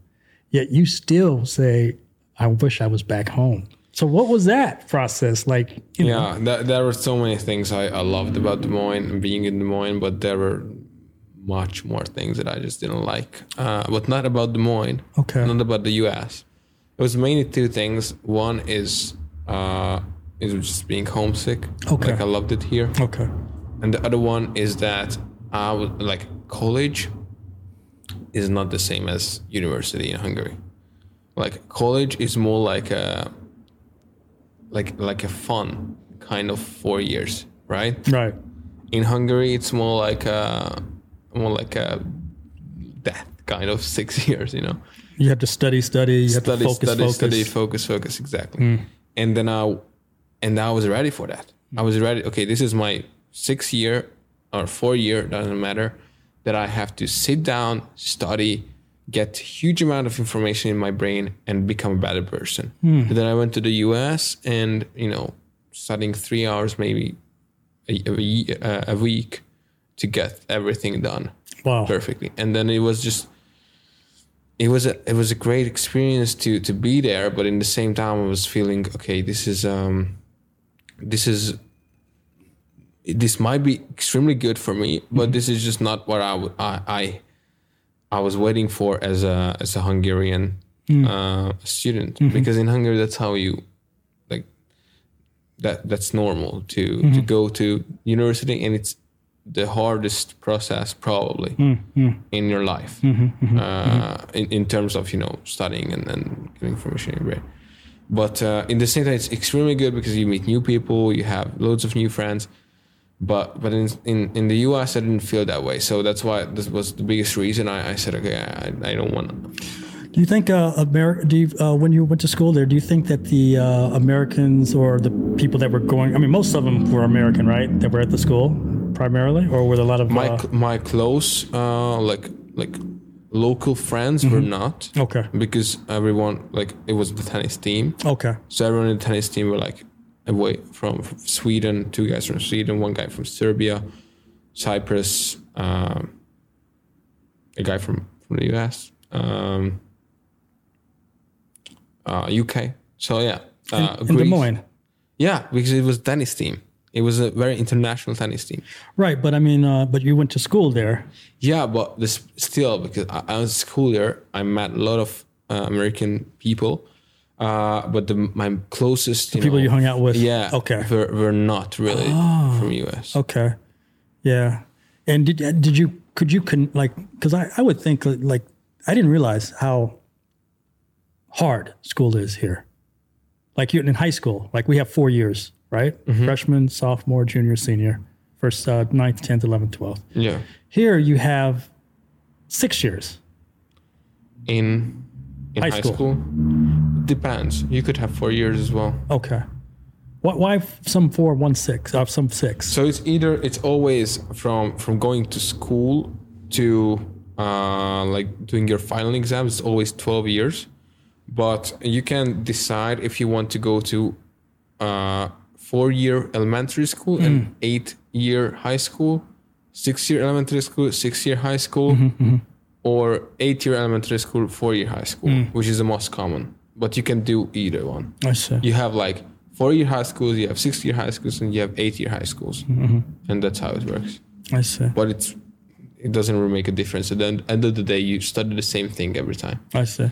yet you still say, I wish I was back home. So what was that process like? You know, yeah, th- there were so many things I, I loved about Des Moines and being in Des Moines, but there were much more things that I just didn't like. Uh, but not about Des Moines. Okay. Not about the U.S. It was mainly two things. One is uh, is just being homesick. Okay. Like I loved it here. Okay. And the other one is that I was like college is not the same as university in Hungary. Like college is more like a like like a fun kind of four years, right? Right. In Hungary, it's more like a more like a death kind of (laughs) six years, you know You have to study, study. You have to focus, study, focus. study, focus, focus, exactly. Hmm. And then I, and I was ready for that. I was ready. Okay, this is my six year or four year, doesn't matter, that I have to sit down, study, get huge amount of information in my brain, and become a better person. Hmm. And then I went to the U.S. and you know, studying three hours maybe a, a, a week to get everything done Wow. perfectly. And then it was just it was a it was a great experience to to be there, but in the same time I was feeling okay, this is um this is this might be extremely good for me, but this is just not what I I I, I was waiting for as a as a Hungarian uh, student. Because in Hungary that's how you like that that's normal to to go to university and it's the hardest process probably in your life uh, in, in terms of you know studying and, and getting information in your brain but uh, in the same time it's extremely good because you meet new people you have loads of new friends but but in, in in the us i didn't feel that way so that's why this was the biggest reason i, I said okay i, I don't want to Do you think uh, America? Do you, uh, when you went to school there? Do you think that the uh, Americans or the people that were going? I mean, most of them were American, right? That were at the school primarily, or with a lot of? my uh, my close uh like like local friends were not okay. because everyone like it was the tennis team Okay. So everyone in the tennis team were like away from, from Sweden, two guys from Sweden, one guy from Serbia, Cyprus, um, a guy from, from the US, um, uh, UK. So yeah, uh, In Des Moines. Yeah, because it was tennis team. It was a very international tennis team. Right, but I mean, uh, but you went to school there. Yeah, but this still because I, I was school there, I met a lot of uh, American people. Uh, but the my closest you people know, you hung out with? yeah, Okay. were, were not really from US. Okay. Yeah. And did did you could you con like because I I would think like I didn't realize how hard school is here. Like you in high school, like we have four years, right? Freshman, sophomore, junior, senior, first uh, ninth, tenth, eleventh, twelfth. Yeah, Here you have six years. in in High high, school. school. depends. You could have four years as well. Okay. Why, why some four, one six, or some six? So it's either it's always from from going to school to uh, like doing your final exams. It's always twelve years, but you can decide if you want to go to uh, four year elementary school and mm. eight year high school, six year elementary school, six year high school, mm-hmm, mm-hmm. or eight year elementary school, four year high school, mm. which is the most common. But you can do either one I see. you have like four year high schools, you have six year high schools, and you have eight year high schools, mm-hmm. and that's how it works. I see. But it's it doesn't really make a difference. At the end of the day, you study the same thing every time. I see.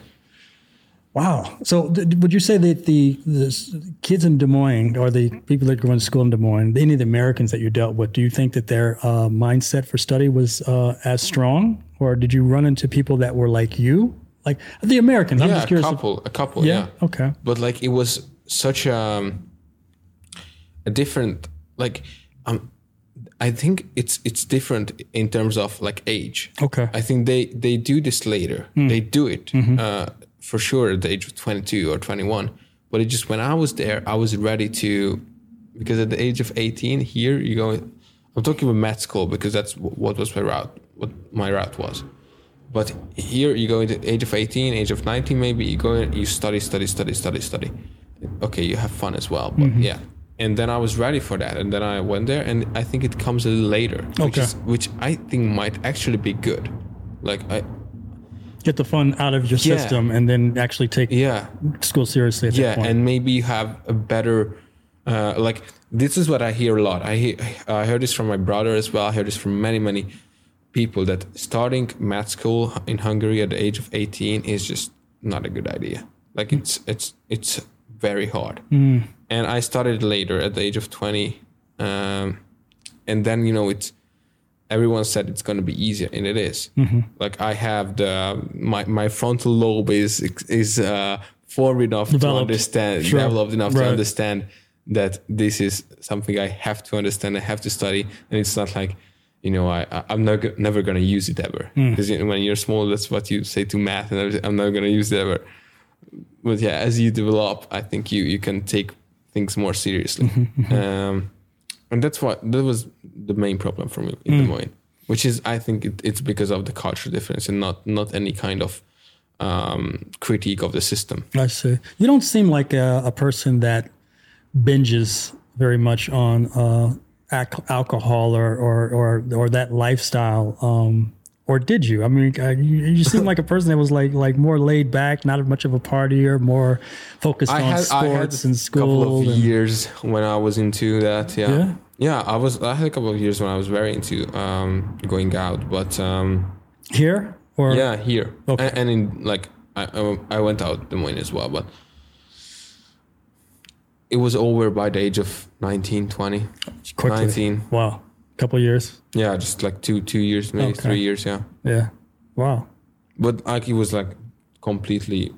Wow. So, th- would you say that the, the kids in Des Moines or the people that go to school in Des Moines, any of the Americans that you dealt with, do you think that their uh, mindset for study was uh, as strong, or did you run into people that were like you, like the Americans? I'm yeah, just a curious. if- couple, a couple, yeah. yeah. Okay. But like it was such a a different like um I think it's it's different in terms of like age. Okay. I think they they do this later. They do it uh, for sure at the age of 22 or 21. But it just when I was there, I was ready to because at the age of 18 here you go. I'm talking about med school because that's what was my route. What my route was. But here you go into age of 18, age of 19, maybe you go in, you study, study, study, study, study. Okay, you have fun as well, but mm-hmm. yeah. And then I was ready for that, and then I went there, and I think it comes a little later, which is which I think might actually be good. Like I, Get the fun out of your Yeah. system and then actually take yeah, school seriously at that yeah, and maybe you have a better, uh, like this is what I hear a lot. I hear, I heard this from my brother as well. I heard this from many many people that starting med school in Hungary at the age of 18 is just not a good idea. Like it's it's it's very hard. And I started later at the age of 20, um, and then you know it's everyone said it's going to be easier and it is. like i have the my, my frontal lobe is is uh formed enough to understand Sure. developed enough Right. to understand that this is something i have to understand i have to study and it's not like you know i i'm not, never going to use it ever. Because you know, when you're small that's what you say to math and i'm not going to use it ever. But yeah as you develop i think you you can take things more seriously. Mm-hmm, um and that's what that was the main problem for me in Des Moines, which is I think it, it's because of the culture difference and not not any kind of um, critique of the system. I see. You don't seem like a, a person that binges very much on uh, ac- alcohol or, or or or that lifestyle. Um, or did you? I mean, you, you seem like a person that was like like more laid back, not as much of a partier, more focused I on had I sports had and a school. couple of and- years when I was into that. Yeah. Yeah? Yeah, I was. I had a couple of years when I was very into um, going out, but um, here or yeah, here Okay. and, and in like I I- went out the morning as well, but it was over by the age of 19, 20, quickly. 19. Wow, A couple years. Yeah, just like two two years, maybe Okay. three years. Yeah. Yeah. Wow. but like it was like completely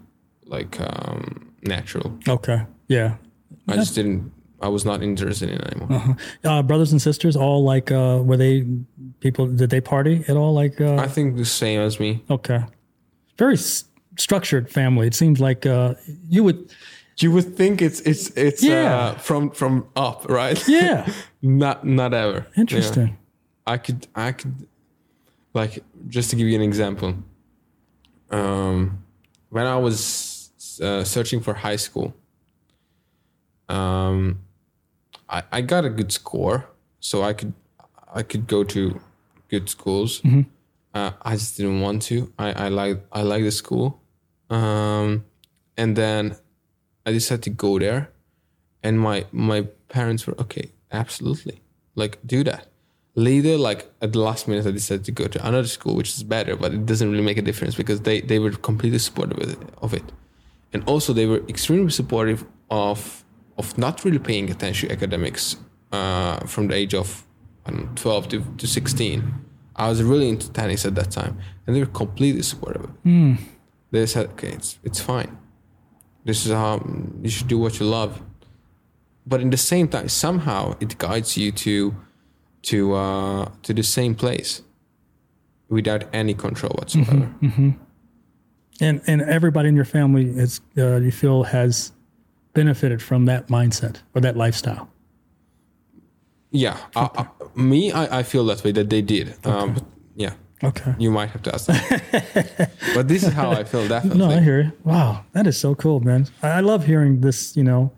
like um natural Okay. Yeah. i just didn't i was not interested in it anymore Uh-huh. Uh, brothers and sisters, all like, uh, were they people? Did they party at all? Like, uh, i think the same as me Okay. Very s- structured family. It seems like uh, you would. you would think it's it's it's Yeah. uh, from from up right Yeah. (laughs) not not ever Interesting. Yeah. i could i could like just to give you an example um when i was uh, searching for high school um I, I got a good score so i could i could go to good schools. Uh, i just didn't want to. I i like i like the school. Um and then i decided to go there and my my parents were okay absolutely. Like do that. Later like at the last minute i decided to go to another school which is better but it doesn't really make a difference because they they were completely supportive of it, of it. And also they were extremely supportive of of not really paying attention to academics uh, from the age of know, 12 to, to 16 i was really into tennis at that time and they were completely supportive it. They said okay it's it's fine. This is how you should do what you love. But in the same time somehow it guides you to to uh to the same place without any control whatsoever. And and everybody in your family is uh, you feel has benefited from that mindset or that lifestyle. yeah I, I, me I, I feel that way that they did um yeah Okay. you might have to ask them. (laughs) but this is how i feel definitely (laughs) No, I hear you. Wow, that is so cool, man. I, I love hearing this. You know,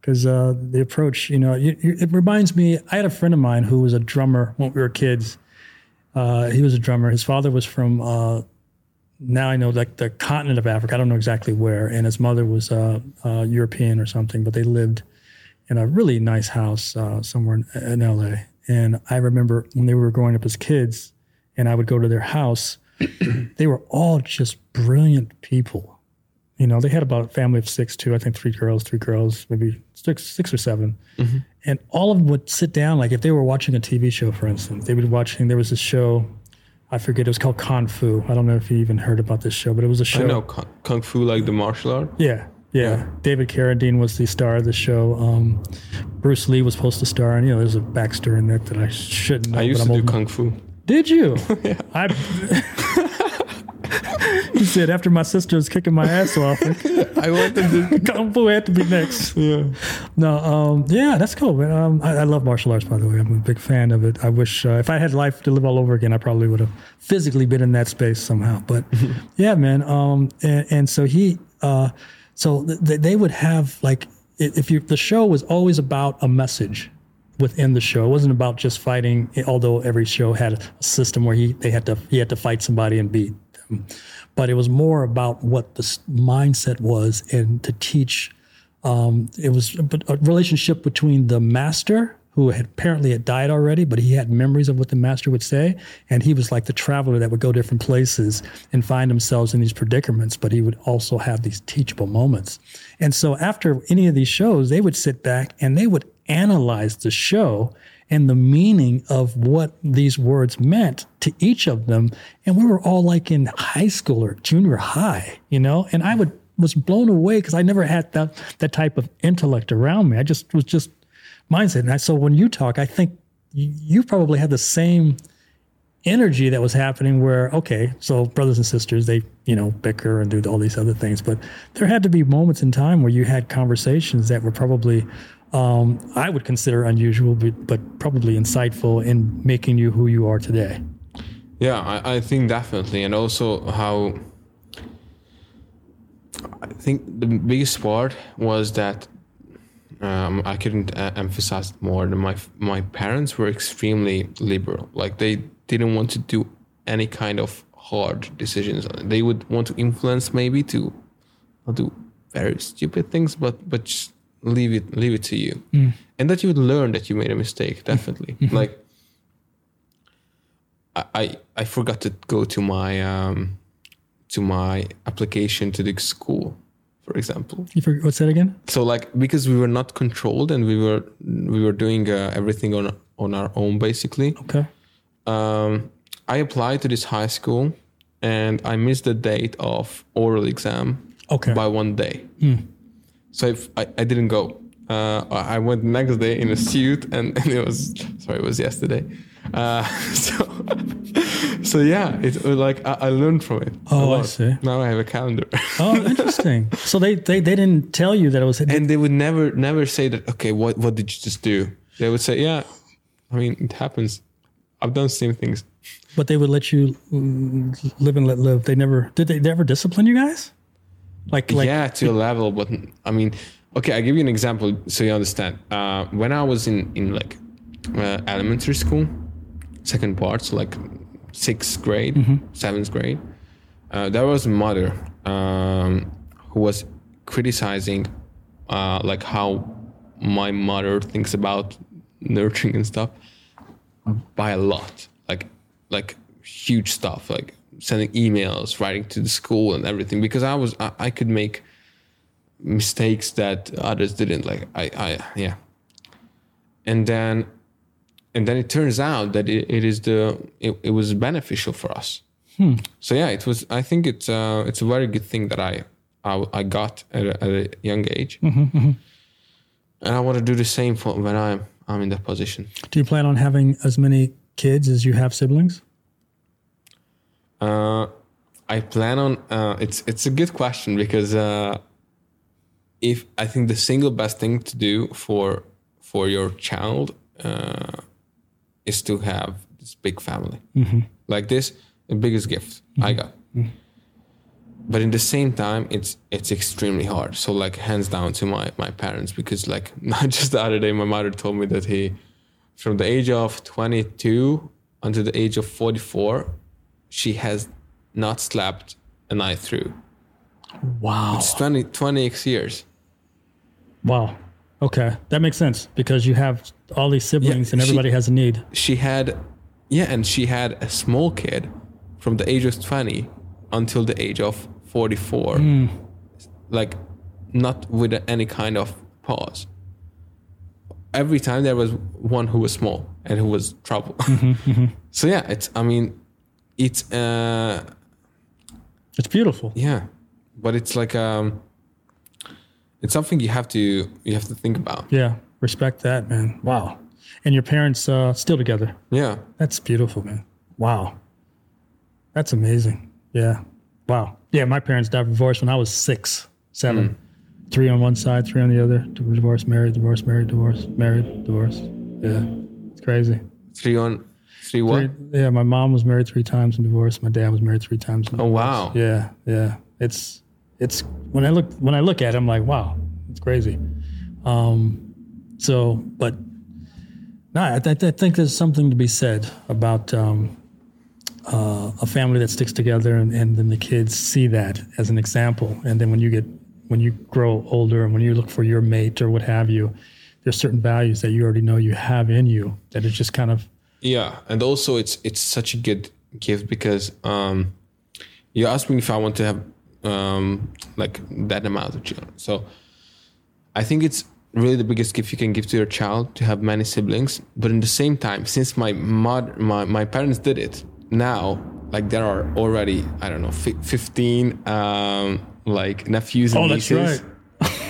because uh, the approach. You know, you, you, it reminds me. I had a friend of mine who was a drummer when we were kids. Uh, he was a drummer. His father was from. Uh, now I know like the continent of Africa. I don't know exactly where, and his mother was uh, uh, European or something, but they lived in a really nice house uh, somewhere in, in LA. And I remember when they were growing up as kids, and I would go to their house. (clears throat) they were all just brilliant people. You know, they had about a family of six too. I think three girls, three girls, maybe six, six or 7 And all of them would sit down. Like if they were watching a TV show, for instance, they would be watching. There was a show, I forget. It was called Kung Fu. I don't know if you even heard about this show, but it was a show. I know kung, kung fu like the martial art. Yeah, yeah. David Carradine was the star of the show. Um, Bruce Lee was supposed to star, and you know, there's a backstory in that that I shouldn't know. I used to do old- kung fu. Did you? (laughs) I. (laughs) he said after my sister was kicking my ass off, (laughs) I wanted to. (laughs) kung fu had to be next. Yeah. No, um, yeah, that's cool. Man. Um, I, I love martial arts, by the way. I'm a big fan of it. I wish uh, if I had life to live all over again, I probably would have physically been in that space somehow. But yeah, man. Um, and, and so he, uh, so th- th- they would have like if you the show was always about a message within the show. It wasn't about just fighting. Although every show had a system where he they had to he had to fight somebody and beat them, but it was more about what the mindset was and to teach um, it was a, relationship between the master who had apparently had died already, but he had memories of what the master would say, and he was like the traveler that would go different places and find themselves in these predicaments. But he would also have these teachable moments, and so after any of these shows, they would sit back and they would analyze the show and the meaning of what these words meant to each of them. And we were all like in high school or junior high, you know, and I would was blown away because I never had that that type of intellect around me. I just was just mindset. And I, so when you talk, I think you, probably had the same energy that was happening where okay so brothers and sisters they you know bicker and do all these other things but there had to be moments in time where you had conversations that were probably um, i would consider unusual but, but probably insightful in making you who you are today Yeah, I, I think definitely, and also how I think the biggest part was that um, I couldn't uh, emphasize more. My my parents were extremely liberal. Like they didn't want to do any kind of hard decisions. They would want to influence maybe to do very stupid things, but but just leave it leave it to you, and that you would learn that you made a mistake. Definitely, like. I, I I forgot to go to my um, to my application to the school, for example. you forget what's that again So like because we were not controlled and we were we were doing uh, everything on on our own basically. okay Um, I applied to this high school and I missed the date of oral exam Okay. by one day. So if I, I didn't go. Uh, I I went the next day in a suit and, and it was sorry it was yesterday. Uh, (laughs) so so yeah, it was like I, I learned from it. Oh, I see. Now I have a calendar. oh (laughs) interesting so they, they they didn't tell you that it was and they would never never say that okay what what did you just do they would say yeah i mean it happens i've done the same things but they would let you mm, live and let live they never did they, they ever discipline you guys like like yeah to a level but i mean okay I'll give you an example so you understand. Uh, when i was in in like uh, elementary school second part so like sixth grade seventh grade uh, there was a mother um, who was criticizing uh, like how my mother thinks about nurturing and stuff by a lot. Like like huge stuff like sending emails writing to the school and everything because i was i, I could make mistakes that others didn't like i i yeah. And then and then it turns out that it, it is the it, it was beneficial for us. Hmm. So yeah it was i think it's uh it's a very good thing that i i, I got at a, at a young age. Mm-hmm, mm-hmm. And i want to do the same for when i'm i'm in that position. Do you plan on having as many kids as you have siblings Uh, I plan on. Uh, it's it's a good question because uh, if I think the single best thing to do for for your child uh, is to have this big family like this, the biggest gift I got. But in the same time, it's it's extremely hard. So like hands down to my my parents because like (laughs) not just the other day, my mother told me that he, from the age of 22 until the age of 44, she has not slept a night through. wow. It's 20, 20 years. wow. Okay, that makes sense because you have all these siblings and she- everybody has a need. she had yeah and she had a small kid from the age of 20 until the age of 44 hmm. like not with any kind of pause. Every time there was one who was small and who was trouble. Mm-hmm, mm-hmm. (laughs) So yeah it's i mean it's uh It's beautiful. yeah but it's like um it's something you have to you have to think about Yeah, respect that, man. Wow. And your parents uh, still together. yeah That's beautiful, man. Wow. That's amazing. Yeah. Wow. Yeah, my parents died divorced when I was six, seven. Three on one side, three on the other. Divorce, married, divorce, married, divorce, married, divorce. Yeah. It's crazy. three on three what Three- yeah, my mom was married three times and divorced. My dad was married three times. And oh wow Yeah, yeah. It's it's when I look when I look at it, I'm like, wow, it's crazy. Um, so, but no, I, th- I think there's something to be said about um, uh, a family that sticks together, and, and then the kids see that as an example, and then when you get when you grow older and when you look for your mate or what have you, there's certain values that you already know you have in you that that is just kind of Yeah, and also it's it's such a good gift because um, you asked me if I want to have um, like that amount of children. So I think it's really the biggest gift you can give to your child to have many siblings. But in the same time, since my mother, my my parents did it, now like there are already I don't know fi- fifteen um, like nephews and oh, that's nieces. right. (laughs)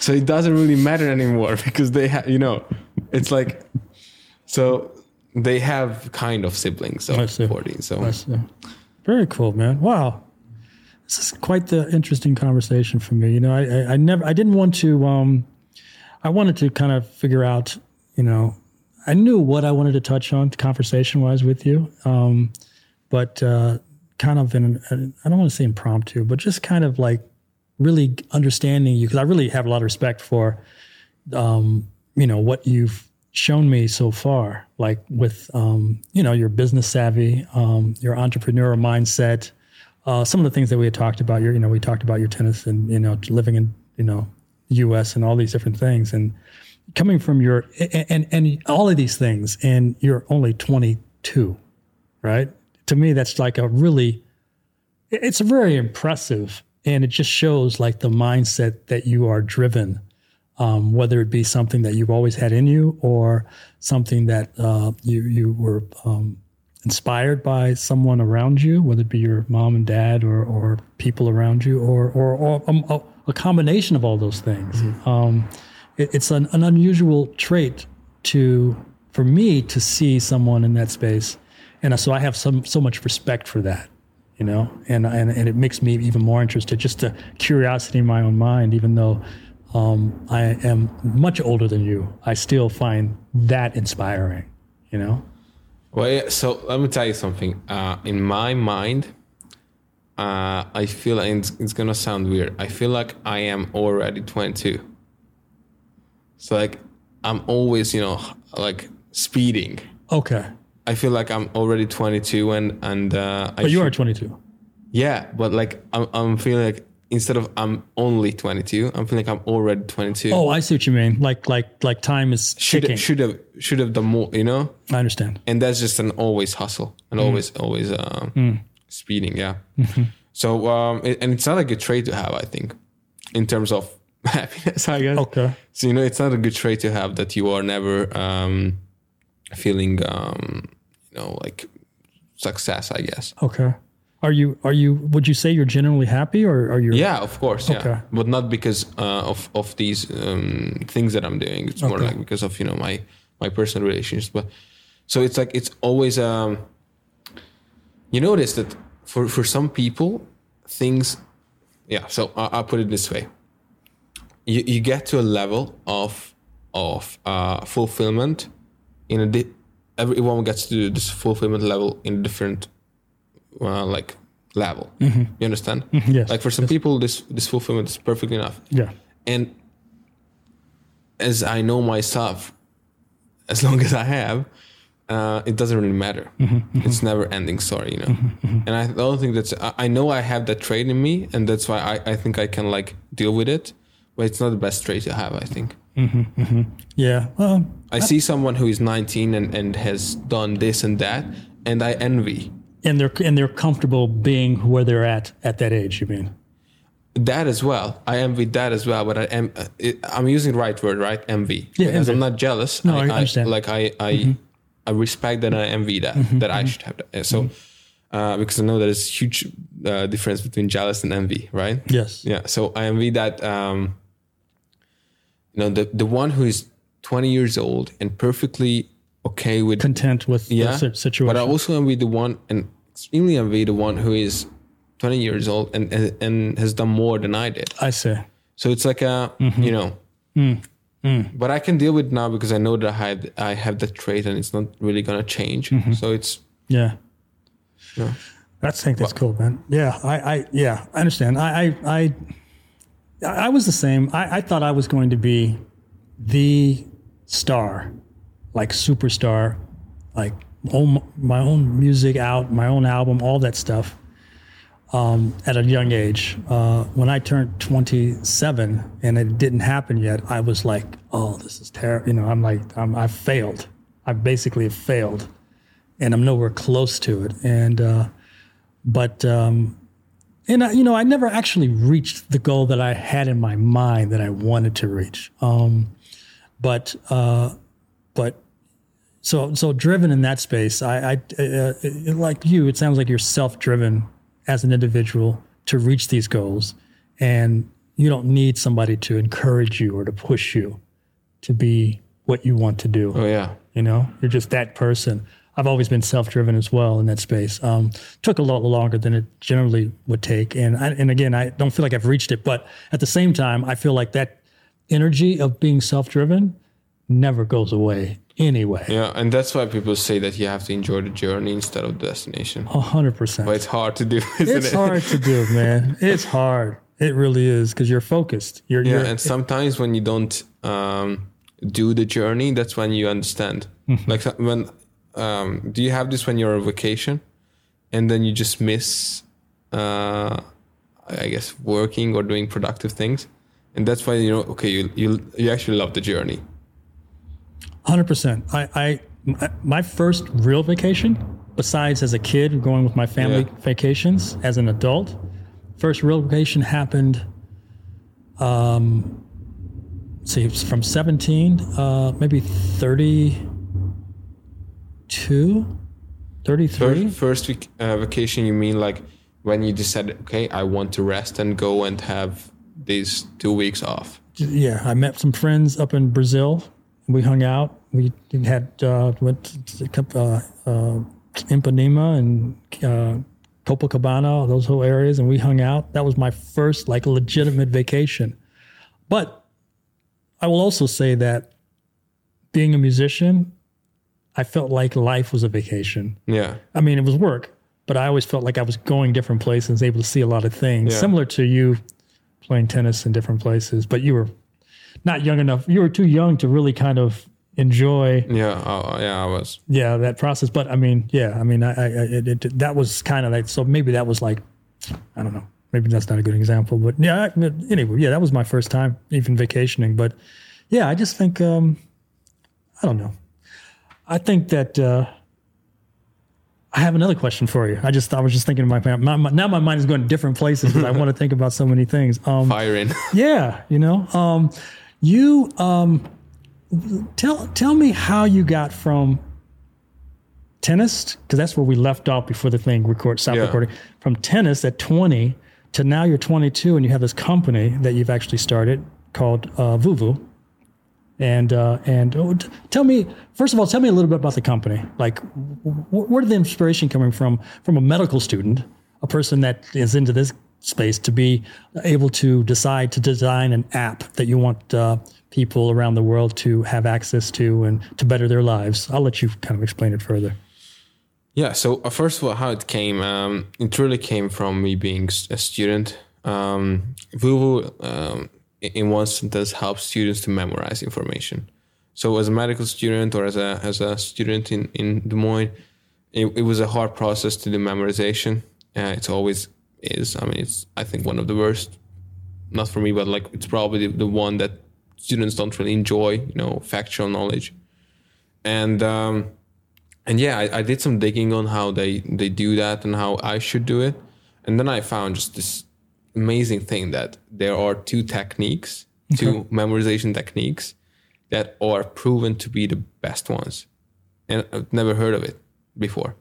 So it doesn't really matter anymore (laughs) because they have, you know, it's like, so they have kind of siblings of see. 14. So. Very cool, man. Wow. This is quite the interesting conversation for me. You know, I, I, I never, I didn't want to, um, I wanted to kind of figure out, you know, I knew what I wanted to touch on conversation wise with you. Um, but, uh, kind of in, I don't want to say impromptu, but just kind of like really understanding you. Cause I really have a lot of respect for, um, you know, what you've shown me so far, like with, um, you know, your business savvy, um, your entrepreneurial mindset, uh, some of the things that we had talked about, your, you know, we talked about your tennis and, you know, living in, you know, US and all these different things. And coming from your, and, and, and all of these things and you're only 22, right? To me, that's like a really, it's very impressive. And it just shows like the mindset that you are driven um, whether it be something that you've always had in you or something that uh, you you were um, inspired by someone around you, whether it be your mom and dad or or people around you, or or, or um, a, a combination of all those things. Um, it, it's an, an unusual trait to for me to see someone in that space, and so I have some so much respect for that you know, and, and and it makes me even more interested. Just a curiosity in my own mind, even though um, I am much older than you, I still find that inspiring. You know, Well, yeah, so let me tell you something. Uh, in my mind, uh, I feel like it's, it's gonna sound weird. I feel like I am already 22. So like I'm always, you know, like speeding. okay, I feel like I'm already 22 and and uh, I but you should- are 22. yeah, but like I'm I'm feeling like instead of I'm only 22, I'm feeling like I'm already 22. Oh, I see what you mean. Like like like time is should ticking. should have should have done more, you know. I understand. and that's just an always hustle and always always um, speeding yeah so um it, and it's not a good trait to have i think in terms of (laughs) happiness i guess Okay. so you know it's not a good trait to have that you are never um feeling um you know like success i guess Okay. Are you are you? Would you say you're generally happy, or are you? yeah of course yeah Okay. but not because uh, of of these um things that i'm doing it's more like because of you know my my personal relationships but so it's like it's always um you notice that for for some people things yeah so I, i'll put it this way you, you get to a level of of uh fulfillment in a di- everyone gets to this fulfillment level in a different uh, like level mm-hmm. you understand mm-hmm. Yes. like for some people this this fulfillment is perfectly enough Yeah. and as I know myself, as long as I have, uh, it doesn't really matter. Mm-hmm. It's never ending story, you know. And I don't think that's. I, I know I have that trait in me, and that's why I, I think I can like deal with it. But it's not the best trait to have. I think. Yeah. Well, I see someone who is 19 and, and has done this and that, and I envy and they're and they're comfortable being where they're at at that age. You mean? that as well. I envy that as well, but I am I'm using the right word, right? Envy. Yeah, because envy. I'm not jealous. No, I understand. Mm-hmm. like I I I respect that and I envy that that I should have that. So Mm-hmm. uh, because I know there's huge uh, difference between jealous and envy, right? Yes. Yeah. So I envy that. Um, you know, the the one who is 20 years old and perfectly okay with Content with yeah, the situation. But I also envy the one and extremely envy the one who is 20 years old and and, and has done more than I did. I see. So it's like a Mm-hmm. you know. Mm. But I can deal with it now because I know that I have I have that trait and it's not really gonna change. Mm-hmm. So it's Yeah. Yeah. That's, I think that's cool, man. Yeah, I, I, yeah, I understand. I, I, I, I was the same. I, I thought I was going to be the star, like superstar, like own my own music out, my own album, all that stuff. Um, at a young age, uh, when I turned 27 and it didn't happen yet, I was like, "Oh, this is terrible." You know, I'm like, I'm, I failed. I basically failed, and I'm nowhere close to it. And uh, but um, and I, you know, I never actually reached the goal that I had in my mind that I wanted to reach. Um, but uh, but so so driven in that space. I, I uh, like you. It sounds like you're self-driven as an individual to reach these goals, and you don't need somebody to encourage you or to push you to be what you want to do. oh yeah. You know, you're just that person. I've always been self-driven as well in that space. Um, took a lot longer than it generally would take, and I, and again, I don't feel like I've reached it. But at the same time, I feel like that energy of being self-driven never goes away anyway. Yeah, and that's why people say that you have to enjoy the journey instead of the destination. A hundred percent. But it's hard to do, (laughs) isn't it? It's it? hard to do, man. It's hard. It really is because you're focused. You're, Yeah, you're and sometimes when you don't um, do the journey, that's when you understand. Mm-hmm. Like when, um, do you have this when you're on vacation, and then you just miss, uh, I guess, working or doing productive things, and that's why you know, okay, you you you actually love the journey. Hundred percent. I, I, my- first real vacation, besides as a kid going with my family Yeah. vacations, as an adult, first real vacation happened. Um, see, it was from seventeen, uh, maybe 32, 33. First, first week, uh, vacation, you mean like when you decided, okay, I want to rest and go and have these two weeks off. Yeah, I met some friends up in Brazil. We hung out. We had uh, went to uh, uh, Ipanema and uh, Copacabana, those whole areas, and we hung out. That was my first like legitimate vacation. But I will also say that being a musician, I felt like life was a vacation. Yeah, I mean, it was work, but I always felt like I was going different places, able to see a lot of things, Yeah. similar to you playing tennis in different places. But you were not young enough. You were too young to really kind of enjoy, yeah, oh, yeah. I was. yeah, that process. But I mean, yeah, I mean, I, I it, it, that was kind of like so. Maybe that was like, I don't know. Maybe that's not a good example, but yeah. I- Anyway, yeah, that was my first time even vacationing. But yeah, I just think um, I don't know. I think that uh, I have another question for you. I just I was just thinking of my, my, my now my mind is going to different places because I (laughs) want to think about so many things. Um, Firing. yeah, you know, um, you um, tell tell me how you got from tennis because that's where we left off before the thing record stop Yeah. recording from tennis at 20 to now you're 22 and you have this company that you've actually started called uh, Voovo. And uh, and oh, t- tell me first of all, tell me a little bit about the company. Like, wh- where did the inspiration coming from? From a medical student, a person that is into this space, to be able to decide to design an app that you want uh, people around the world to have access to and to better their lives. I'll let you kind of explain it further. Yeah. So uh, first of all, how it came, um, it really came from me being a student. Um, Voovo, um, in one sentence, helps students to memorize information. So as a medical student or as a as a student in in Des Moines, it, it was a hard process to do memorization. Uh, it's always is. I mean, it's I think one of the worst. Not for me, but like it's probably the, the one that students don't really enjoy, you know, factual knowledge. And um, and yeah, I, I did some digging on how they they do that and how I should do it. And then I found just this amazing thing that there are two techniques, two memorization techniques that are proven to be the best ones. And I've never heard of it before.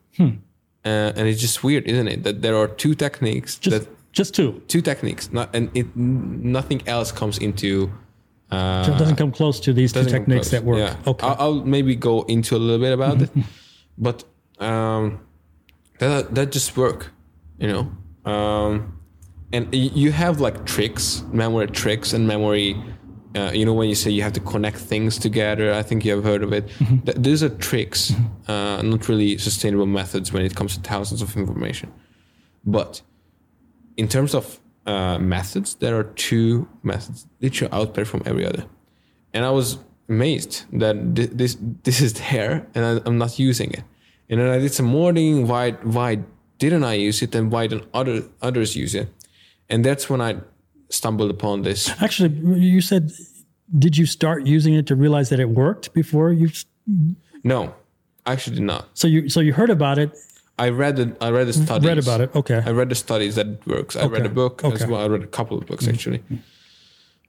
Uh, and it's just weird, isn't it? That there are two techniques Just that just two. two techniques, not and it nothing else comes into. Uh, So it doesn't come close to these two techniques that work. Yeah. Okay. I'll, I'll maybe go into a little bit about it, (laughs) but um, that that just work, you know. Um, and you have like tricks, memory tricks, and memory. Uh, you know when you say you have to connect things together, I think you have heard of it. Th- these are tricks, uh, not really sustainable methods when it comes to thousands of information. But in terms of uh, methods, there are two methods that you outperform every other. And I was amazed that thi- this this is there and I, I'm not using it. And then I did some more digging. Why why didn't I use it and why didn't other others use it? And that's when I stumbled upon this. Actually, you said, did you start using it to realize that it worked before you? No, actually not. So you so you heard about it, I read the I read the studies. read about it. Okay. I read the studies that it works. I read a book as Okay. Mm-hmm. well. I read a couple of books actually.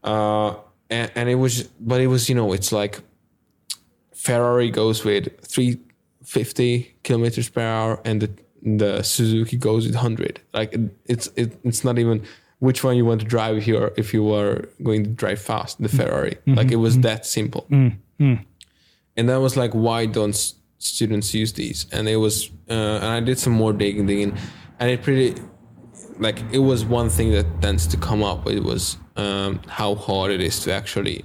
Uh, and, and it was, but it was, you know, it's like Ferrari goes with 350 kilometers per hour and the, the Suzuki goes with 100. Like it, it's, it, it's not even which one you want to drive here if you are going to drive fast, the Ferrari. Mm-hmm. Like it was that simple. And that was like, why don't s- students use these? And it was, uh, and I did some more digging, digging, and it pretty, like, it was one thing that tends to come up. It was um, how hard it is to actually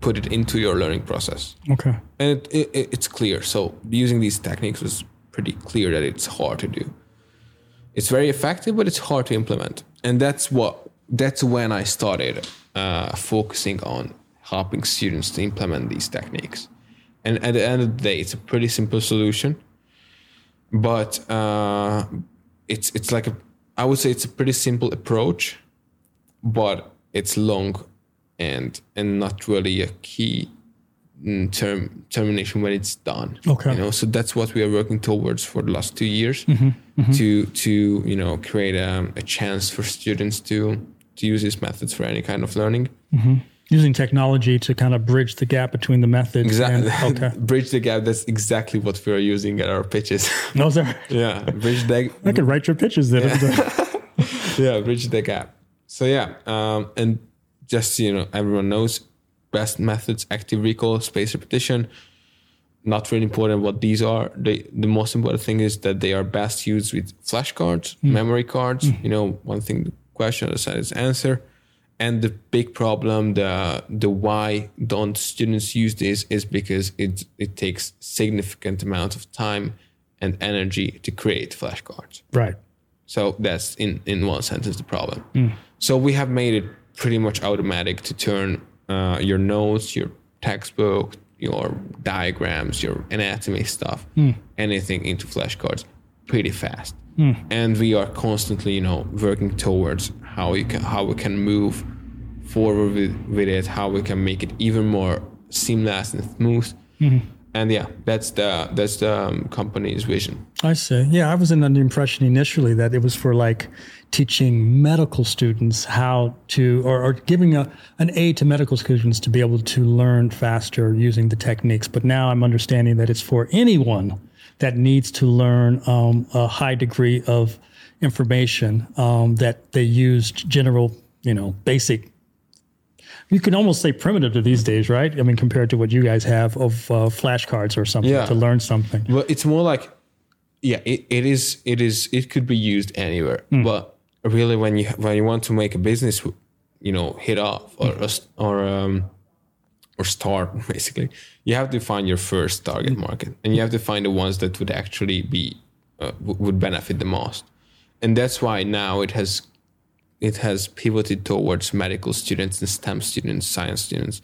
put it into your learning process, Okay. and it, it- it's clear. So using these techniques was pretty clear that it's hard to do. It's very effective, but it's hard to implement, and that's what that's when I started uh, focusing on helping students to implement these techniques. And at the end of the day, it's a pretty simple solution, but uh, it's it's like a I would say it's a pretty simple approach, but it's long and and not really a key mm, term termination when it's done. Okay. you know, so that's what we are working towards for the last two years Mm-hmm, Mm-hmm. to to you know create a, a chance for students to to use these methods for any kind of learning. Mm-hmm. Using technology to kind of bridge the gap between the methods. Exactly. And, (laughs) okay. Bridge the gap. That's exactly what we are using at our pitches. No, sir. (laughs) yeah. Bridge the (laughs) I could write your pitches then. yeah, bridge the gap. So yeah, um, and just so you know, everyone knows best methods: active recall, spaced repetition. Not really important what these are. They, the most important thing is that they are best used with flashcards, hmm. memory cards. Hmm. You know, one thing the question, other side is answer. And the big problem, the the why don't students use this is because it it takes significant amount of time and energy to create flashcards. right. So that's in in one sentence the problem. Hmm. So we have made it pretty much automatic to turn uh, your notes, your textbook, your diagrams, your anatomy stuff, hmm. anything into flashcards pretty fast. Hmm. And we are constantly, you know, working towards how you can how we can move forward with, with it, how we can make it even more seamless and smooth. Mm-hmm. And yeah, that's the that's the um, company's vision. I see. Yeah, I was under the impression initially that it was for like teaching medical students how to, or, or giving a, an aid to medical students to be able to learn faster using the techniques. But now I'm understanding that it's for anyone that needs to learn um, a high degree of information um, that they used general, you know, basic you can almost say primitive these days, right? I mean, compared to what you guys have of uh, flashcards or something Yeah. to learn something. Well, it's more like, yeah, it, it is. It is. It could be used anywhere. But really, when you when you want to make a business, you know, hit off or or um, or start, (laughs) basically, you have to find your first target market, and you have to find the ones that would actually be uh, w- would benefit the most. And that's why now it has it has pivoted towards medical students and STEM students, science students.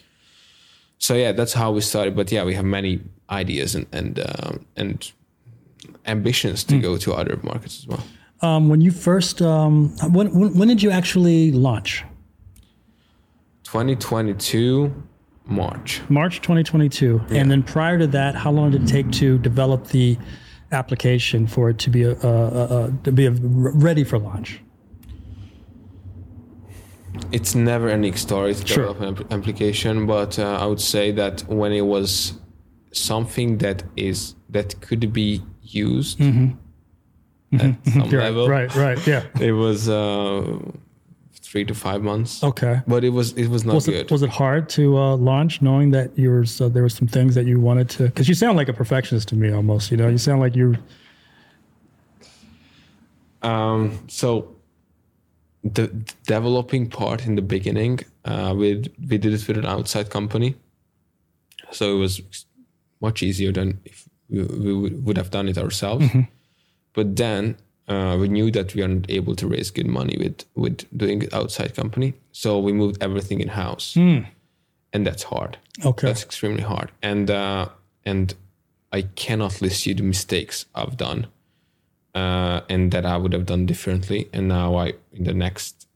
So yeah that's how we started but yeah we have many ideas and and um, and ambitions to go to other markets as well Um, when you first, um, when, when when did you actually launch? 2022 March. March 2022. And then prior to that, how long did it take to develop the application for it to be a, a, a, a to be a, ready for launch? It's never ending story to Sure. develop an application, but uh, I would say that when it was something that is that could be used at some Mm-hmm. Right, level, right, right. Yeah. it was uh, three to five months. Okay. But it was it was not Was good. it was it hard to uh, launch, knowing that you were so there were some things that you wanted to? Because you sound like a perfectionist to me, almost. You know, you sound like you. Um, so the d- developing part in the beginning, uh, we we did it with an outside company, so it was much easier than if we, we would- would have done it ourselves. But then uh, we knew that we are not able to raise good money with with doing it outside company, so we moved everything in house, and that's hard. Okay. That's extremely hard, and uh, and I cannot list you the mistakes I've done, uh, and that I would have done differently. And now I, in the next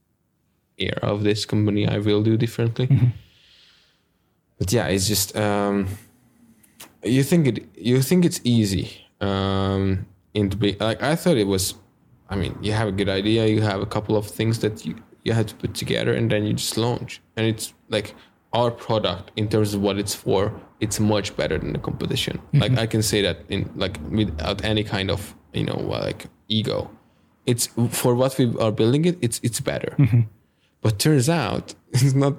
era of this company, I will do differently. But yeah, it's just um, you think it you think it's easy. Um, in the be- like I thought it was. I mean, you have a good idea, you have a couple of things that you you had to put together, and then you just launch. And it's like our product in terms of what it's for, it's much better than the competition. Mm-hmm. Like I can say that in like without any kind of you know uh, like ego. It's for what we are building it. It's it's better. Mm-hmm. But turns out (laughs) it's not.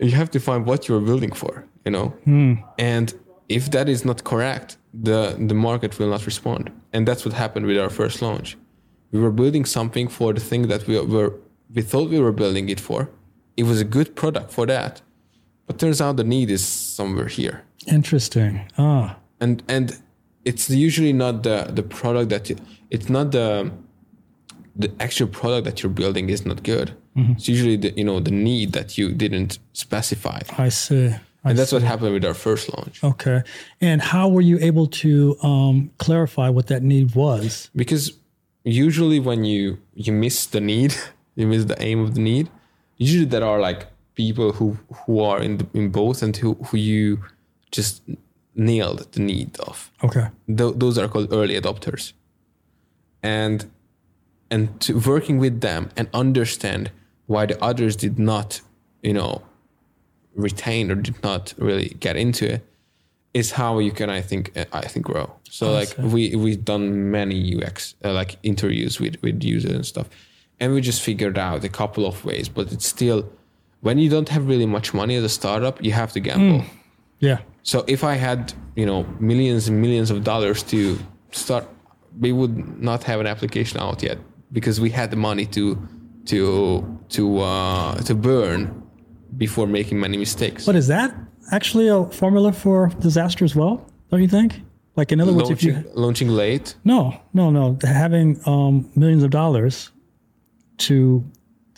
You have to find what you're building for. You know, hmm. and if that is not correct, the the market will not respond. And that's what happened with our first launch. We were building something for the thing that we were we thought we were building it for. It was a good product for that, but turns out the need is somewhere here Interesting. Ah, and and it's usually not the the product that you, it's not the the actual product that you're building is not good it's usually the you know the need that you didn't specify I see. I and that's see. what happened with our first launch Okay. And how were you able to um, clarify what that need was? because usually when you you miss the need (laughs) you miss the aim of the need usually there are like people who who are in the, in both and who who you just nailed the need of Okay. Th- those are called early adopters and and to working with them and understand why the others did not you know retain or did not really get into it is how you can i think uh, i think grow so like see. we we've done many ux uh, like interviews with with users and stuff and we just figured out a couple of ways but it's still when you don't have really much money as a startup you have to gamble Yeah. so if I had, you know, millions and millions of dollars to start, we would not have an application out yet because we had the money to to to uh, to burn before making many mistakes. But is that actually a formula for disaster as well? Don't you think? Like in other words, if launching, you launching late, no, no, no, having um, millions of dollars to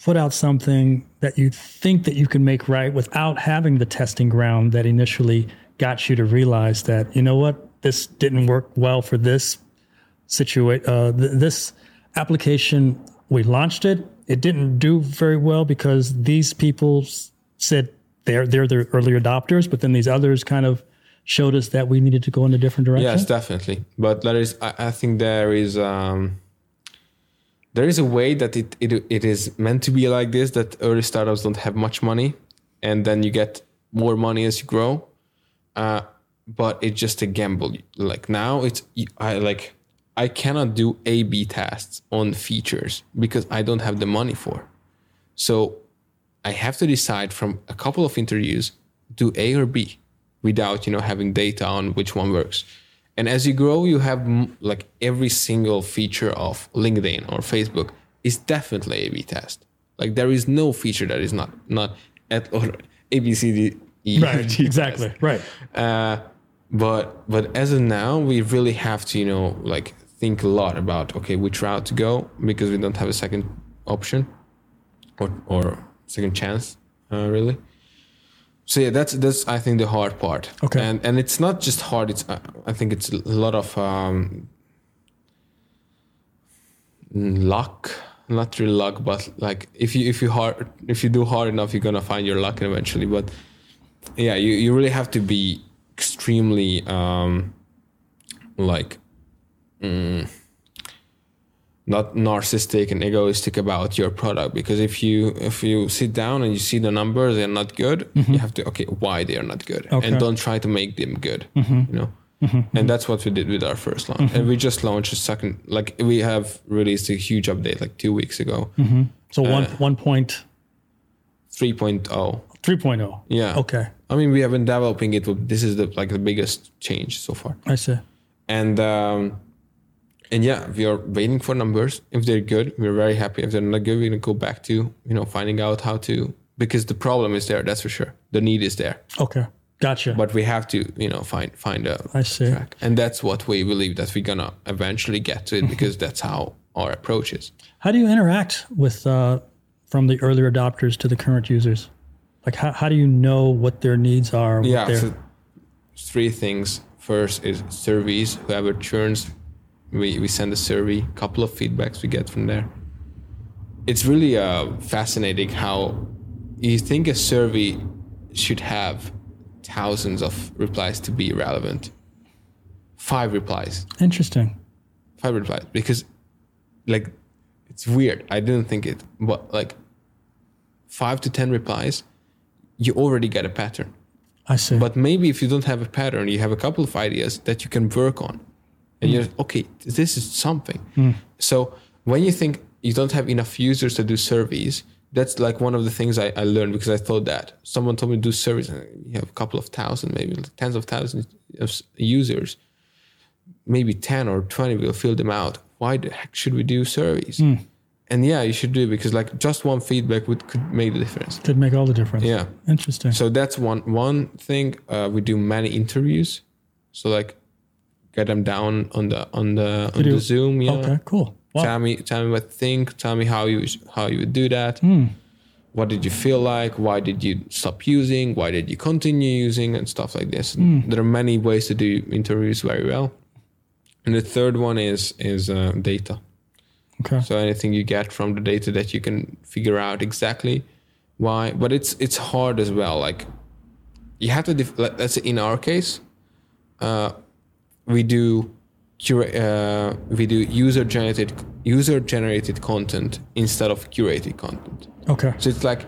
put out something that you think that you can make right without having the testing ground that initially got you to realize that you know what this didn't work well for this situation. Uh, th- this application we launched it, it didn't do very well because these people said they're they're the early adopters, but then these others kind of showed us that we needed to go in a different direction. yes, definitely. But there is, I, I think there is. Um, there is a way that it, it it is meant to be like this that early startups don't have much money and then you get more money as you grow uh, but it's just a gamble like now it's i like i cannot do a b tests on features because i don't have the money for so i have to decide from a couple of interviews do a or b without you know having data on which one works and as you grow you have m- like every single feature of linkedin or facebook is definitely a b test like there is no feature that is not not at or a b c d e Right, (laughs) exactly, test. right. Uh, but but as of now, we really have to you know like think a lot about okay which route to go because we don't have a second option or or second chance uh, really. So yeah, that's that's I think the hard part. Okay. and and it's not just hard. It's uh, I think it's a lot of um, luck. Not really luck, but like if you if you hard if you do hard enough, you're gonna find your luck eventually. But yeah, you, you really have to be extremely um, like mm, not narcissistic and egoistic about your product because if you if you sit down and you see the numbers they're not good mm-hmm. you have to okay why they are not good? Okay. and don't try to make them good mm-hmm. you know? Mm-hmm. And that's what we did with our first launch. And we just launched a second like we have released a huge update like two weeks ago. So one Uh, one point 3.0 three point oh. yeah. Okay, i mean we have been developing it this is the like the biggest change so far. I see. and um, and yeah, we are waiting for numbers. If they're good, we're very happy. If they're not good, we're gonna go back to you know finding out how to because the problem is there. That's for sure. The need is there, Okay, gotcha. but we have to you know find find a I see. track, and that's what we believe that we're gonna eventually get to it Mm-hmm. because that's how our approach is. How do you interact with uh, from the early adopters to the current users? Like how, how do you know what their needs are? Yeah, so three things. First is surveys. Whoever churns, we, we send a survey, a couple of feedbacks we get from there. It's really uh, fascinating how you think a survey should have thousands of replies to be relevant. Five replies, interesting. five replies, because like it's weird. I didn't think it, but like five to ten replies, you already get a pattern. I see. But maybe if you don't have a pattern, you have a couple of ideas that you can work on. And you're hmm. okay, this is something. Hmm. So when you think you don't have enough users to do surveys, that's like one of the things I, I learned because I thought that someone told me to do surveys and you have a couple of thousand, maybe tens of thousands of users. Maybe 10 or 20 will fill them out. Why the heck should we do surveys? Hmm. And yeah, you should do it because like just one feedback would could make the difference. Could make all the difference. Yeah. Interesting. So that's one one thing. Uh, we do many interviews. So like, get them down on the on the on the Zoom. Yeah. Okay, cool. Wow. Tell me tell me what you think. Tell me how you how you would do that. Hmm. What did you feel like? Why did you stop using? Why did you continue using and stuff like this? Hmm. There are many ways to do interviews very well. And the third one is is uh, data. Okay. So anything you get from the data that you can figure out exactly why, but it's it's hard as well. Like you have to. Def- let- let's say in our case, uh, we do uh, we do user generated user generated content instead of curated content. Okay. So it's like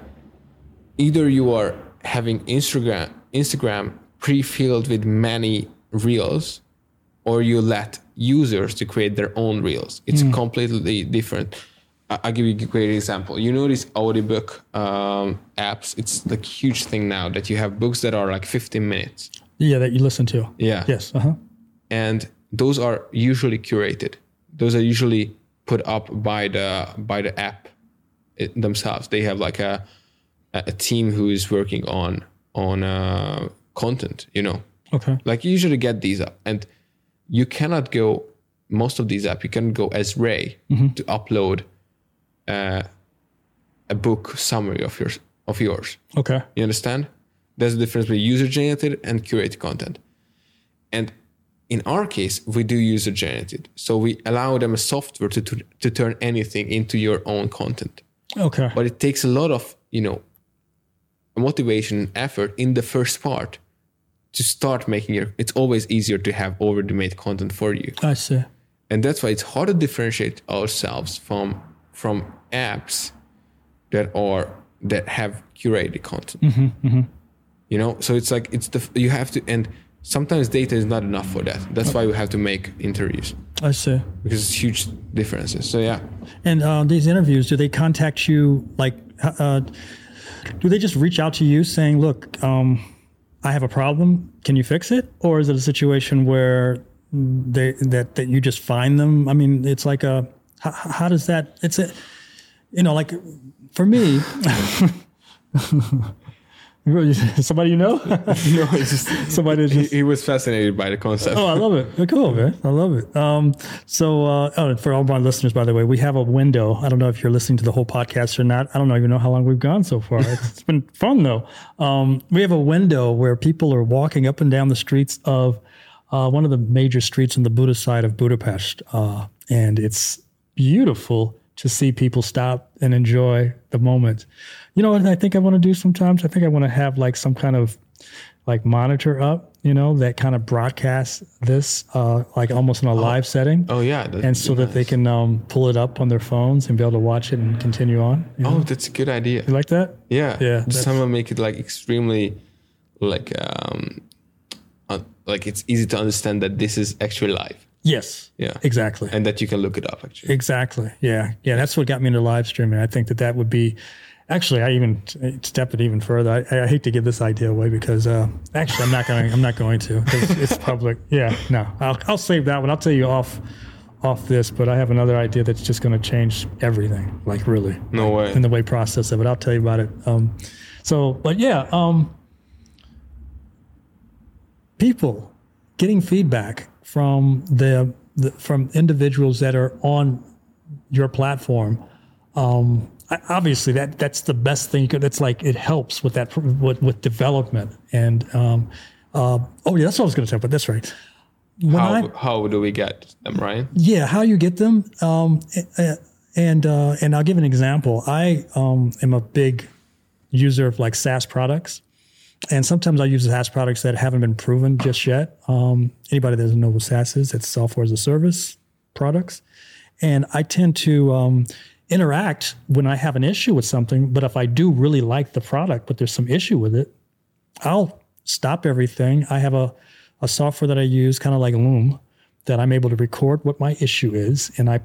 either you are having Instagram Instagram pre-filled with many reels, or you let users to create their own reels. It's completely different. I'll give you a great example. You know these audiobook um, apps. It's like huge thing now that you have books that are like 15 minutes. Yeah, that you listen to. Yeah Yes. Uh huh. And those are usually curated. Those are usually put up by the by the app themselves. They have like a a team who is working on on uh, content. You know, Okay. like you usually get these up, and you cannot go most of these apps. You can go as Ray to upload uh, a book summary of yours of yours. Okay. You understand? There's a difference between user generated and curated content. And in our case, we do user generated. So we allow them a software to, to, to turn anything into your own content. Okay. But it takes a lot of, you know, motivation and effort in the first part to start making your it's always easier to have already made content for you. I see. And that's why it's hard to differentiate ourselves from from apps that are that have curated content. Mm-hmm, mm-hmm. You know, so it's like it's the you have to and sometimes data is not enough for that. That's why we have to make interviews I see. because it's huge differences. So yeah, And uh, these interviews, do they contact you? Like, uh, do they just reach out to you saying, "Look, um, I have a problem. Can you fix it?" Or is it a situation where they that that you just find them? I mean, it's like a how, how does that? It's a you know, like for me. (laughs) (laughs) Somebody you know? (laughs) (laughs) no, it's just Somebody he, just he was fascinated by the concept. Oh, I love it. Cool, man. I love it. Um, so, uh, oh, for all my listeners, by the way, we have a window. I don't know if you're listening to the whole podcast or not. I don't know even know how long we've gone so far. It's, been fun though. Um, we have a window where people are walking up and down the streets of uh, one of the major streets on the Buda side of Budapest, uh, and it's beautiful to see people stop and enjoy the moment. You know what I think I want to do sometimes? I think I want to have like some kind of like monitor up, you know, that kind of broadcasts this uh, like almost in a live setting. Oh yeah, that- and so that they can um, pull it up on their phones and be able to watch it and continue on. You, know? Oh, that's a good idea. you like that? Yeah, Yeah, Just somehow make it like extremely, like um, uh, like it's easy to understand that this is actually live. Yes. Yeah, Exactly. and that you can look it up actually. Exactly. Yeah. Yeah. That's what got me into live streaming. I think that that would be. Actually, I even step it even further. I, I hate to give this idea away because uh, actually I'm not going. I'm not going to because it's public. (laughs) Yeah. No. I'll, I'll save that one. I'll tell you off off this. But I have another idea that's just going to change everything. Like really No way. in the way process of it. I'll tell you about it. Um, so, but yeah, um, people getting feedback from the, the from individuals that are on your platform. Um, obviously, that that's the best thing. You could, that's like it helps with that with, with development and. Um, uh, oh yeah, that's what I was going to say. But that's right. When How I, how do we get them right? yeah, how you get them, um, and uh, and I'll give an example. I um, am a big user of like SaaS products, and sometimes I use SaaS products that haven't been proven just yet. Um, anybody that doesn't know what SaaS is, it's software as a service products, and I tend to um, interact when I have an issue with something. But if I do really like the product, but there's some issue with it, I'll stop everything. I have a, a software that I use, kind of like Loom, that I'm able to record what my issue is, and I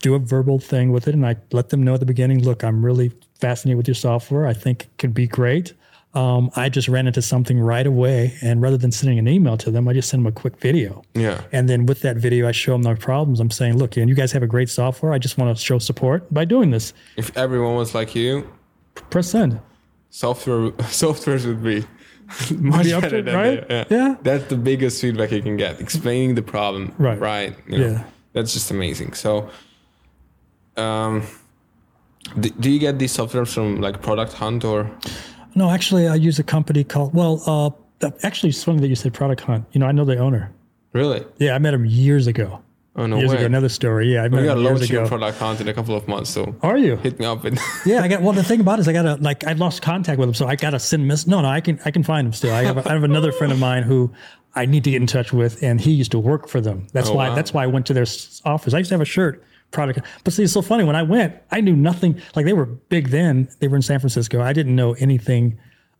do a verbal thing with it, and I let them know at the beginning, look, I'm really fascinated with your software. I think it could be great. Um, I just ran into something right away, and rather than sending an email to them, I just send them a quick video. Yeah. And then with that video, I show them their problems. I'm saying, look, and you guys have a great software. I just want to show support by doing this. If everyone was like you, Press send. software (laughs) softwares would be (laughs) much Be better to- than right? they- Yeah. That's the biggest feedback you can get. Explaining the problem. Right. Right. you know. Yeah. That's just amazing. So, um, do, do you get these softwares from like Product Hunt or? No, actually, I use a company called, well, uh, actually, it's funny that you said Product Hunt. You know, I know the owner. Really? Yeah, I met him years ago. Oh no years way. ago, another story. Yeah, I met we got launching ago. Product Hunt in a couple of months, so Are you? hit me up with. (laughs) Yeah, I got. Well, the thing about it is, I gotta like I lost contact with him, so I gotta send miss. No, no, I can I can find him still. I have, I have another friend of mine who I need to get in touch with, and he used to work for them. That's Oh, why wow. that's why I went to their office. I used to have a shirt product, but see, it's so funny. When I went, I knew nothing. Like they were big then. They were in San Francisco. I didn't know anything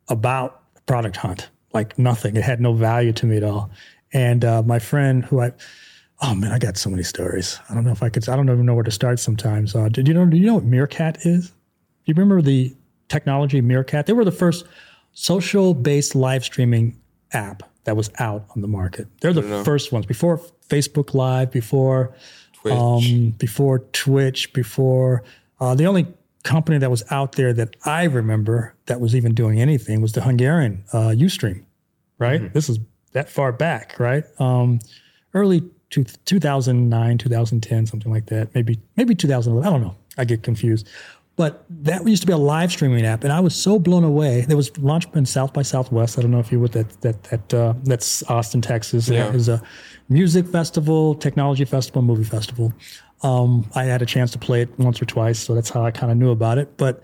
about Product Hunt. Like nothing. It had no value to me at all. And uh, my friend, who I Oh man, I got so many stories. I don't know if I could. I don't even know where to start. Sometimes, uh, did you know? Do you know what Meerkat is? Do you remember the technology Meerkat? They were the first social-based live streaming app that was out on the market. They're the first ones before Facebook Live, before Twitch. um, before Twitch, before uh, the only company that was out there that I remember that was even doing anything was the Hungarian uh, UStream, right? This is that far back, right? Um, early two, 2009, 2010, something like that. Maybe maybe 2011. I don't know. I get confused. But that used to be a live streaming app, and I was so blown away. There was launched in South by Southwest. I don't know if you would that that that uh, that's Austin, Texas. Yeah. It was a music festival, technology festival, movie festival. Um, I had a chance to play it once or twice, so that's how I kind of knew about it. But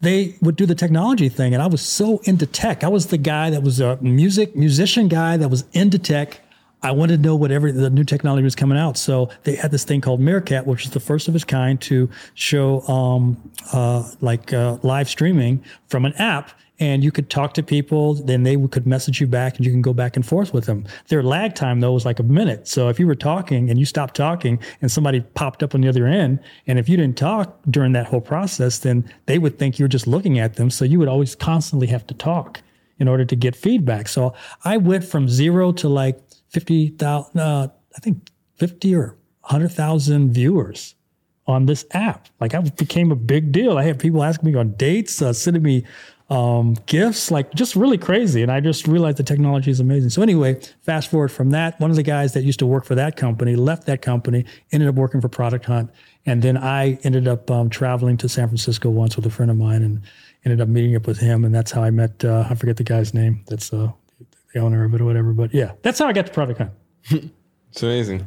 they would do the technology thing, and I was so into tech. I was the guy that was a music musician guy that was into tech. I wanted to know whatever the new technology was coming out. So they had this thing called Meerkat, which is the first of its kind to show um, uh, like uh, live streaming from an app. And you could talk to people, then they could message you back, and you can go back and forth with them. Their lag time though was like a minute. So if you were talking and you stopped talking, and somebody popped up on the other end, and if you didn't talk during that whole process, then they would think you were just looking at them. So you would always constantly have to talk in order to get feedback. So I went from zero to like 50,000, uh, I think 50 or 100,000 viewers on this app. Like I became a big deal. I had people asking me on dates, uh, sending me um, gifts, like just really crazy. And I just realized the technology is amazing. So anyway, fast forward from that, one of the guys that used to work for that company left that company, ended up working for Product Hunt. And then I ended up um, traveling to San Francisco once with a friend of mine and ended up meeting up with him. And that's how I met, uh, I forget the guy's name. That's uh, the owner of it or whatever. But yeah, that's how I got to Product Hunt. (laughs) It's amazing.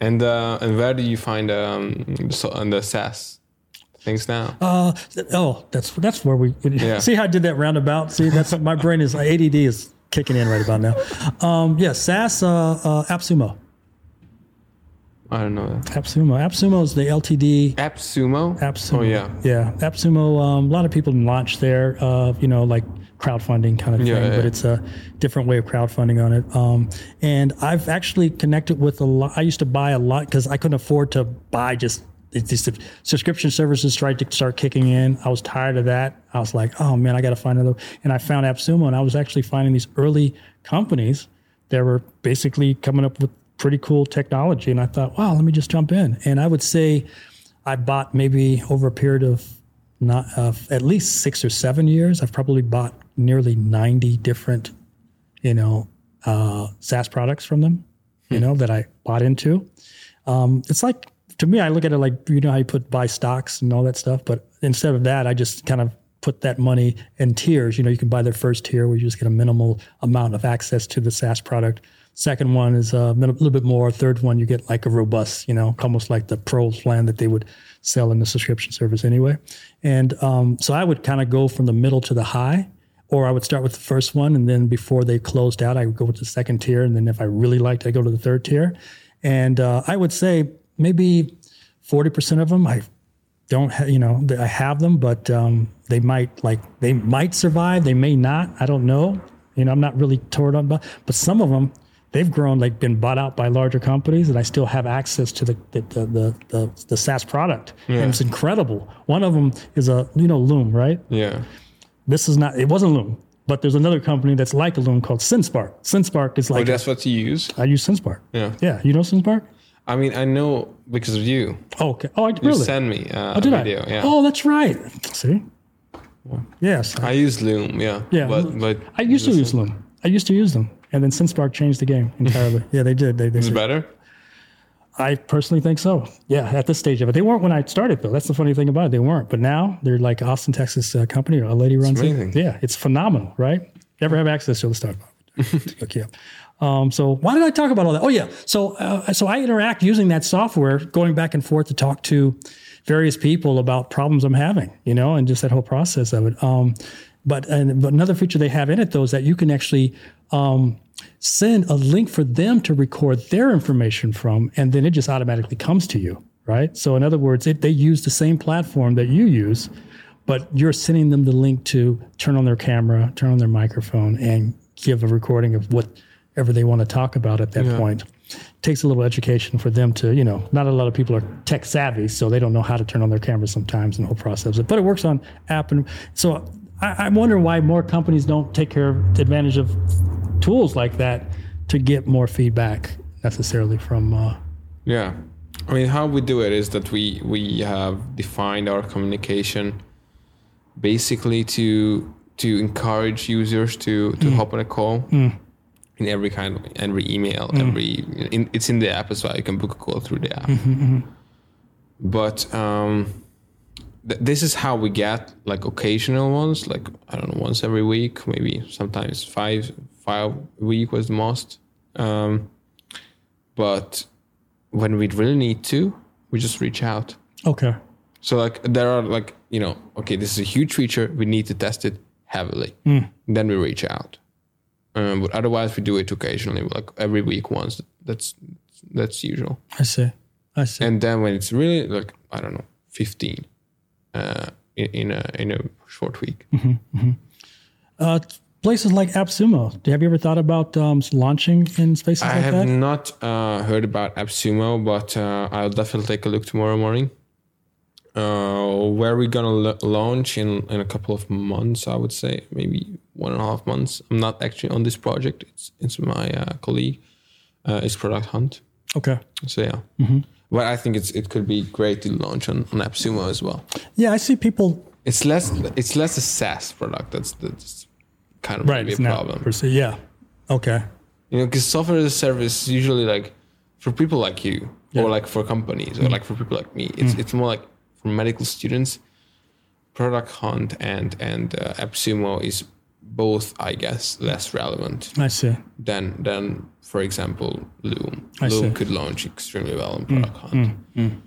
And uh, and where do you find um the, so- uh, the SaaS things now? Uh, oh, that's that's where we (laughs) Yeah. see how I did that roundabout. See, that's my brain is ADD is kicking in right about now. Um, yeah, SaaS uh, uh, AppSumo. I don't know. That. AppSumo. AppSumo is the LTD. AppSumo. AppSumo. Oh yeah. Yeah, AppSumo. Um, a lot of people launch there. Uh, you know, like crowdfunding kind of thing, Yeah, yeah. but it's a different way of crowdfunding on it. Um, and I've actually connected with a lot. I used to buy a lot because I couldn't afford to buy just. these subscription services tried to start kicking in. I was tired of that. I was like, oh man, I got to find another. And I found AppSumo, and I was actually finding these early companies that were basically coming up with pretty cool technology. And I thought, wow, let me just jump in. And I would say I bought maybe over a period of not uh, at least six or seven years. I've probably bought nearly ninety different, you know, uh, SaaS products from them. You know that I bought into. Um, it's like to me, I look at it like you know how you put buy stocks and all that stuff, but instead of that, I just kind of put that money in tiers. You know, you can buy their first tier where you just get a minimal amount of access to the SaaS product. Second one is a little bit more. Third one, you get like a robust, you know, almost like the pro plan that they would sell in the subscription service anyway. And um, so I would kind of go from the middle to the high, or I would start with the first one, and then before they closed out, I would go with the second tier, and then if I really liked, I go to the third tier. And uh, I would say maybe forty percent of them I don't have, you know, I have them, but um, they might like they might survive, they may not. I don't know. You know, I'm not really torn on, but but some of them they've grown like been bought out by larger companies, and I still have access to the the the the, the, the SaaS product, and it's incredible. One of them is a you know Loom, right? Yeah. This is not. It wasn't Loom, but there's another company that's like a Loom called Sendspark. Sendspark is like. Oh, like that's what you use. I use Sendspark. Yeah. Yeah, you know Sendspark? I mean, I know because of you. Oh, okay. Oh, I You really? send me uh, oh, did a video. I? Yeah. Oh, that's right. See. Yes. I use Loom. Yeah. Yeah, But but I used to use Loom. I used to use them, and then Sendspark changed the game entirely. (laughs) yeah, they did. They, they It's did. better. I personally think so. Yeah, at this stage of it, they weren't when I started though. That's the funny thing about it. They weren't, but now they're like Austin, Texas uh, company. A lady runs it. Yeah, it's phenomenal, right? Never have access to. Let's talk about. it. okay. Um, so why did I talk about all that? Oh yeah. So uh, so I interact using that software, going back and forth to talk to various people about problems I'm having, you know, and just that whole process of it. Um, but and but another feature they have in it though is that you can actually um, send a link for them to record their information from, and then it just automatically comes to you, right? So in other words, it, they use the same platform that you use, but you're sending them the link to turn on their camera, turn on their microphone, and give a recording of whatever they want to talk about at that point. Takes a little education for them to, you know, not a lot of people are tech savvy, so they don't know how to turn on their camera sometimes and the whole process. But it works on app, and so I, I wonder why more companies don't take care of advantage of tools like that to get more feedback necessarily from. Uh, Yeah. I mean, how we do it is that we we have defined our communication basically to to encourage users to to mm. hop on a call mm. in every kind of every email, mm. every in, it's in the app as well. You can book a call through the app. Mm-hmm, mm-hmm. But um, th- this is how we get like occasional ones, like I don't know, once every week, maybe sometimes five five a week was the most. Um, but when we really need to, we just reach out. okay. So like there are like you know okay this is a huge feature we need to test it heavily. Then we reach out. Um, but otherwise we do it occasionally like every week once. That's that's usual. I see. I see. And then when it's really like I don't know fifteen uh, in, in a in a short week. uh, places like AppSumo. Have you ever thought about um, launching in spaces I like have not uh, heard about AppSumo, but uh, I'll definitely take a look tomorrow morning. Uh, where we're gonna launch in in a couple of months, I would say maybe one and a half months. I'm not actually on this project. It's it's my uh, colleague. Uh, it's Product Hunt. Okay. So yeah, but I think it's it could be great to launch on, on AppSumo as well. Yeah, I see people. It's less it's less a SaaS product. That's that's kind of Right. maybe a problem. per se. Yeah. Okay. You know, because software as a service is usually like for people like you, or like for companies, or like for people like me. It's it's more like for medical students. Product Hunt and and uh, AppSumo is both, I guess, less relevant I see. than than for example Loom. I Loom see. could launch extremely well in mm, Product mm, Hunt, mm.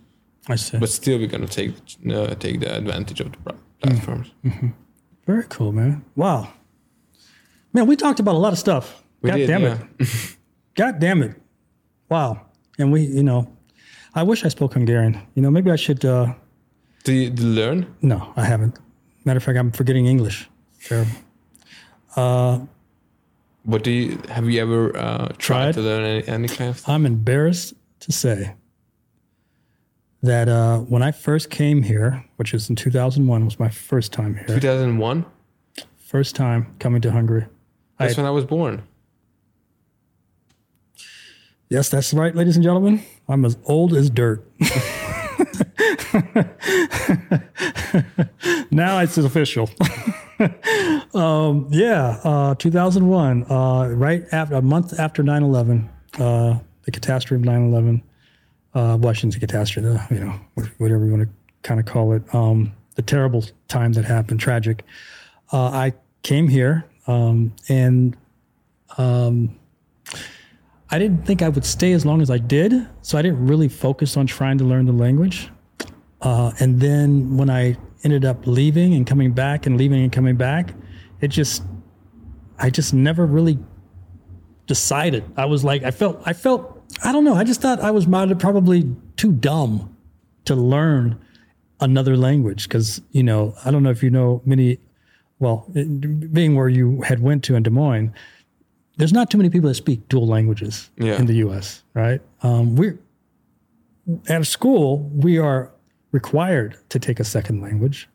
I see. but still we're gonna take uh, take the advantage of the pro- platforms. Mm-hmm. Very cool, man. Wow. Man, we talked about a lot of stuff. We God did, damn yeah. it. (laughs) God damn it. Wow. And we, you know, I wish I spoke Hungarian. You know, maybe I should. Uh, Do you, do you learn? no, I haven't. Matter of fact, I'm forgetting English. Terrible. What do you have you ever uh, tried, Tried? to learn any, any kind of thing? I'm embarrassed to say that uh, when I first came here, which is in 2001, was my first time here. 2001? First time coming to Hungary. That's I- when I was born. Yes, that's right, ladies and gentlemen. I'm as old as dirt. (laughs) now it's official. (laughs) (laughs) um, yeah, uh, 2001, uh, right after a month after 9 11, uh, the catastrophe of 9 11. Uh, catastrophe, you know, whatever you want to kind of call it. Um, the terrible time that happened, tragic. Uh, I came here um, and I didn't think I would stay as long as I did, so I didn't really focus on trying to learn the language. Uh, and then when I ended up leaving and coming back and leaving and coming back, it just, I just never really decided. I was like, I felt, I felt, I don't know. I just thought I was probably too dumb to learn another language because you know I don't know if you know many. Well, it- being where you had went to in Des Moines, there's not too many people that speak dual languages Yeah. in the U.S. Right? Um, we're at school we are required to take a second language,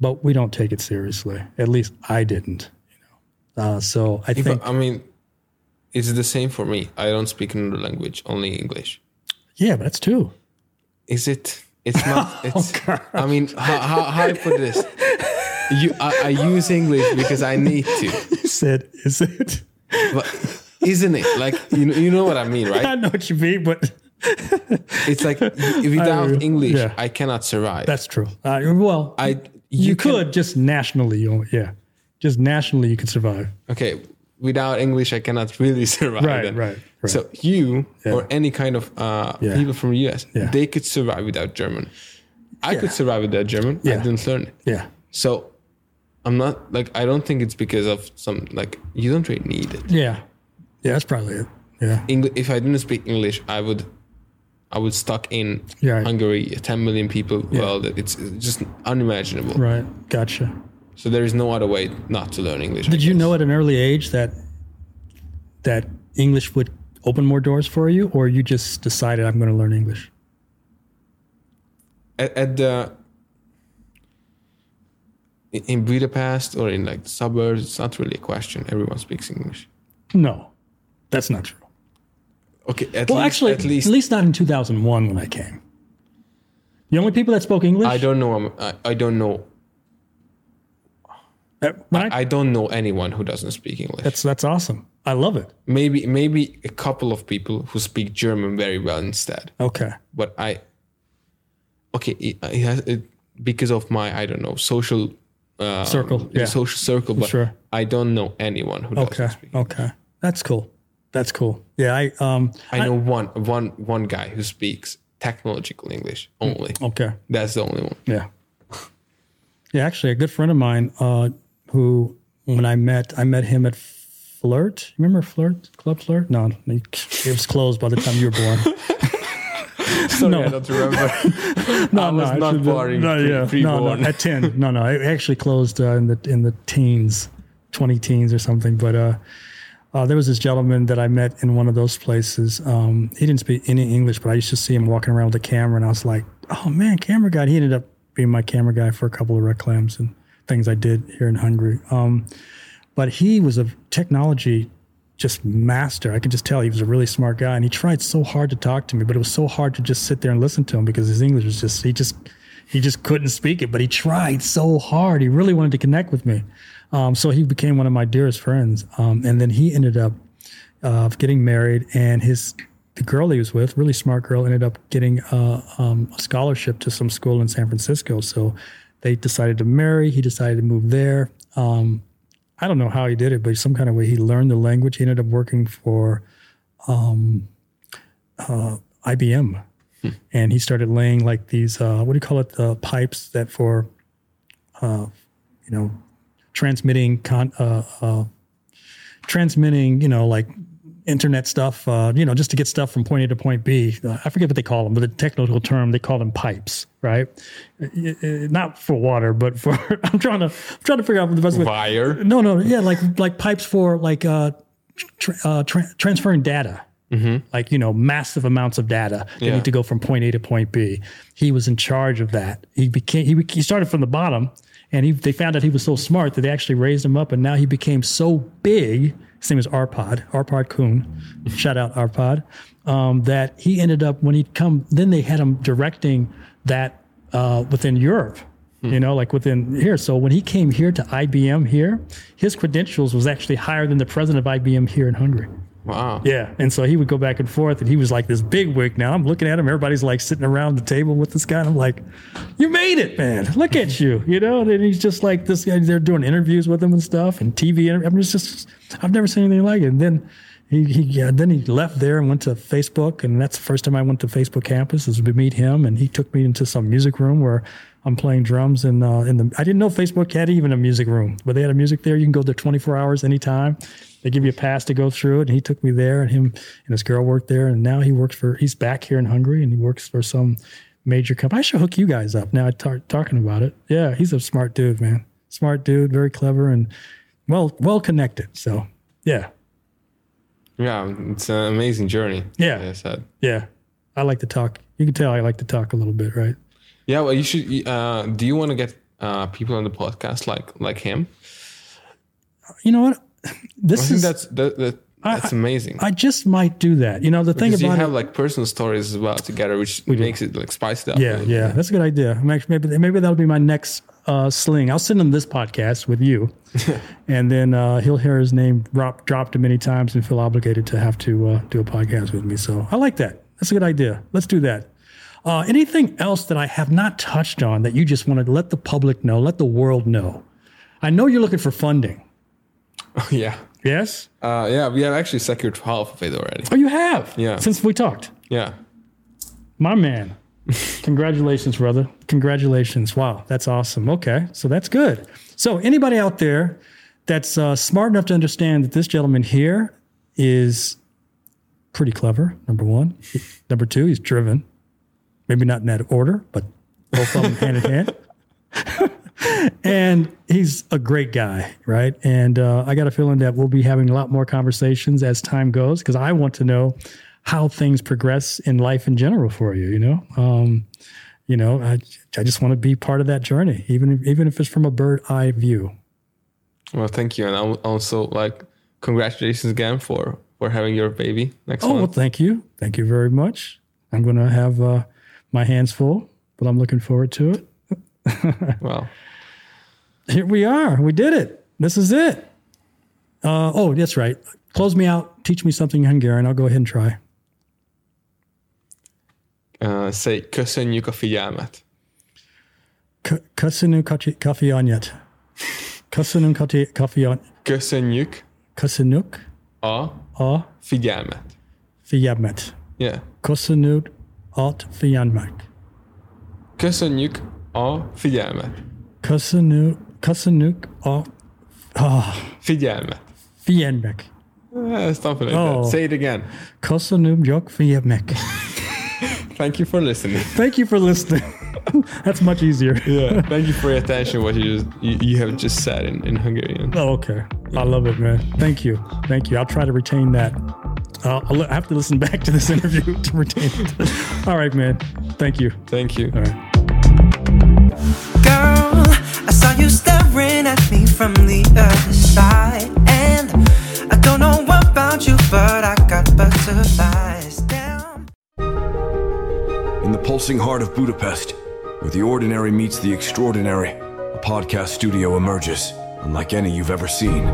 but we don't take it seriously. At least I didn't. You know, uh, so I If think I, I mean, it's the same for me. I don't speak another language, only English. yeah, but that's two. Is it? It's not. (laughs) It's. I mean, how, how, how I put this? You, I, I use English because I need to, (laughs) You said, is it? but isn't it? Like you you know what I mean, (laughs) right? I know what you mean, but It's like without I- English, yeah. I cannot survive. that's true. Uh, well, I you, can- could just nationally, you yeah, just nationally you could survive. okay. Without English, I cannot really (laughs) survive. Right, right, right. So you Yeah. or any kind of uh, Yeah. people from the US, they could survive without German. I could survive without German. I didn't learn it. Yeah, So I'm not like I don't think it's because of some like you don't really need it. yeah, yeah. That's probably it. Yeah, English, if I didn't speak English, I would I was stuck in Yeah. Hungary, 10 million people. Well, it's, just unimaginable. right. Gotcha. So there is no other way not to learn English. Did you know at an early age that that English would open more doors for you, or you just decided I'm going to learn English? at, at the in- in Budapest or in like suburbs, it's not really a question. Everyone speaks English. No, that's not true. Okay, at Well, least, actually, at least at least not in 2001 when I came. The only people that spoke English. I don't know. um, I, I don't know. uh, I- I don't know anyone who doesn't speak English. that's that's awesome. I love it. maybe maybe a couple of people who speak German very well instead. Okay. But I okay, it, it has it, because of my I don't know social uh, Circle, yeah. social circle. But Sure. I don't know anyone who doesn't Okay. Okay. That's cool. That's cool. Yeah. I um. I know one one one guy who speaks technological English only. Okay. That's the only one. Yeah. Yeah. Actually, a good friend of mine, uh, who when I met, I met him at Flirt. Remember Flirt Club Flirt? No, it was closed by the time you were born. (laughs) Sorry, No. I don't remember. (laughs) no, I was no, not born No, pre- yeah, no, no, at ten. No, no, it actually closed uh, in the in the teens, twenty teens or something. But uh, uh, there was this gentleman that I met in one of those places. Um, he didn't speak any English, but I used to see him walking around with a camera, and I was like, "Oh man, camera guy!" He ended up being my camera guy for a couple of reclams and things I did here in Hungary. Um, but he was a technology just master. I could just tell he was a really smart guy, and he tried so hard to talk to me, but it was so hard to just sit there and listen to him because his English was just he just he just couldn't speak it. But he tried so hard. He really wanted to connect with me. Um, so he became one of my dearest friends. Um, and then he ended up uh, getting married, and his the girl he was with, really smart girl, ended up getting uh, um, a scholarship to some school in San Francisco. So they decided to marry. He decided to move there. Um, I don't know how he did it, but some kind of way he learned the language. He ended up working for um, uh, IBM, and he started laying like these uh, what do you call it? The pipes that for uh, you know transmitting con- uh, uh, transmitting, you know, like internet stuff, uh, you know, just to get stuff from point A to point B. Uh, I forget what they call them, but the technical term they call them pipes, right? Uh, uh, not for water, but for (laughs) I'm trying to I'm trying to figure out the best way. Wire. No, no, yeah, like like pipes for like uh, tra- uh tra- transferring data. Like you know, massive amounts of data that Yeah. need to go from point A to point B. He was in charge of that. He became he, he started from the bottom, and he they found out he was so smart that they actually raised him up, and now he became so big. His name is Arpad, Arpad Kuhn. Shout out Arpad. Um, that he ended up when he'd come, then they had him directing that uh, within Europe. You know, like within here. So when he came here to IBM here, his credentials was actually higher than the president of IBM here in Hungary. Wow. Yeah. And so he would go back and forth and he was like this big wig. Now I'm looking at him. Everybody's like sitting around the table with this guy. And I'm like, you made it, man. Look at you, (laughs) you know? And he's just like this guy. They're doing interviews with him and stuff and TV. inter- I mean, it's just, I've never seen anything like it. And then he, he yeah, then he left there and went to Facebook. And that's the first time I went to Facebook campus is to meet him. And he took me into some music room where I'm playing drums and uh, in the I didn't know Facebook had even a music room, but they had a music there. You can go there 24 hours anytime. They give you a pass to go through it. And he took me there, and him and his girl worked there. And now he works for he's back here in Hungary, and he works for some major company. I should hook you guys up now. I tar- talking about it. Yeah, he's a smart dude, man. Smart dude, very clever, and well well connected. So yeah, Yeah, it's an amazing journey. Yeah. like I said. yeah. I like to talk. You can tell I like to talk a little bit, right? Yeah, well, you should. Uh, do you want to get uh, people on the podcast like like him? You know what? I This think is that's that, that that's amazing. I just might do that. You know, the thing because you have it, like personal stories as well together, which makes it like spiced up. Yeah, yeah, that's a good idea. Maybe maybe, maybe that'll be my next uh, sling. I'll send him this podcast with you, (laughs) and then uh, he'll hear his name drop, dropped many times and feel obligated to have to uh, do a podcast with me. So I like that. That's a good idea. Let's do that. Uh, anything else that I have not touched on that you just want to let the public know, let the world know? I know you're looking for funding. (laughs) yeah, Yes. uh, yeah. We have actually secured it already. Oh, you have. Yeah. Since we talked. Yeah, My man. (laughs) Congratulations, brother. Congratulations. Wow, that's awesome. Okay, so that's good. So, anybody out there that's uh, smart enough to understand that this gentleman here is pretty clever, number one. (laughs) Number two, he's driven. Maybe not in that order, but both of them hand in hand. And he's a great guy, right? And uh, I got a feeling that we'll be having a lot more conversations as time goes because I want to know how things progress in life in general for you. You know, um, you know, I, I just want to be part of that journey, even if, even if it's from a bird eye view. well, thank you, and I'll also like congratulations again for for having your baby next Oh, well, thank you, thank you very much. I'm going to have uh, my hands full, but I'm looking forward to it. (laughs) Well, Here we are. We did it. This is it. Uh, oh, that's right. Close me out. Teach me something Hungarian. I'll go ahead and try. uh, say köszönjük a figyelmet. K- Köszönöm kati- kaffiányat. Köszönöm kati- kaffián- Köszönjük Köszönök a a figyelmet. figyelmet. Yeah. Köszönök a figyelmet. Köszönjük a figyelmet. Köszönök, köszönök a ah, Figyelmet. figyelmek. Uh, something like Oh. Say it again. Köszönöm jog figyelmek. Thank you for listening. Thank you for listening. (laughs) That's much easier. Yeah. Thank you for your attention. What you just you, you have just said in, in Hungarian. Oh, okay. I love it, man. Thank you. Thank you. I'll try to retain that. Uh, I'll, I have to listen back to this (laughs) interview to retain it. All right, man. Thank you. Thank you. All right. Girl, I saw you staring at me from the other side. And I don't know about you, but I got butterflies down. In the pulsing heart of Budapest, where the ordinary meets the extraordinary, a podcast studio emerges, unlike any you've ever seen.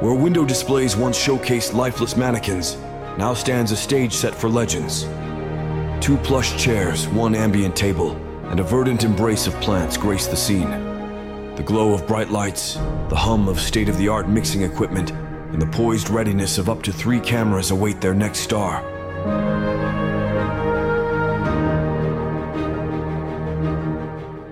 Where window displays once showcased lifeless mannequins, now stands a stage set for legends. Two plush chairs, one ambient table, and a verdant embrace of plants grace the scene. The glow of bright lights, the hum of state of the art mixing equipment, and the poised readiness of up to three cameras await their next star.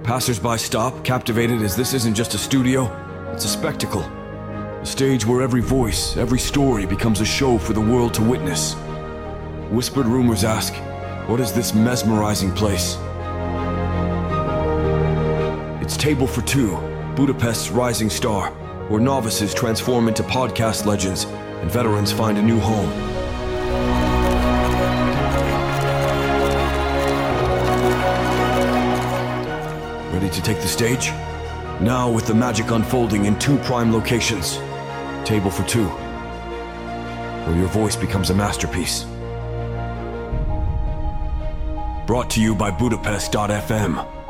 Passersby stop, captivated as this isn't just a studio, it's a spectacle. A stage where every voice, every story becomes a show for the world to witness. Whispered rumors ask, what is this mesmerizing place? It's Table for Two, Budapest's rising star, where novices transform into podcast legends and veterans find a new home. Ready to take the stage? Now, with the magic unfolding in two prime locations Table for Two, where your voice becomes a masterpiece. Brought to you by Budapest.fm.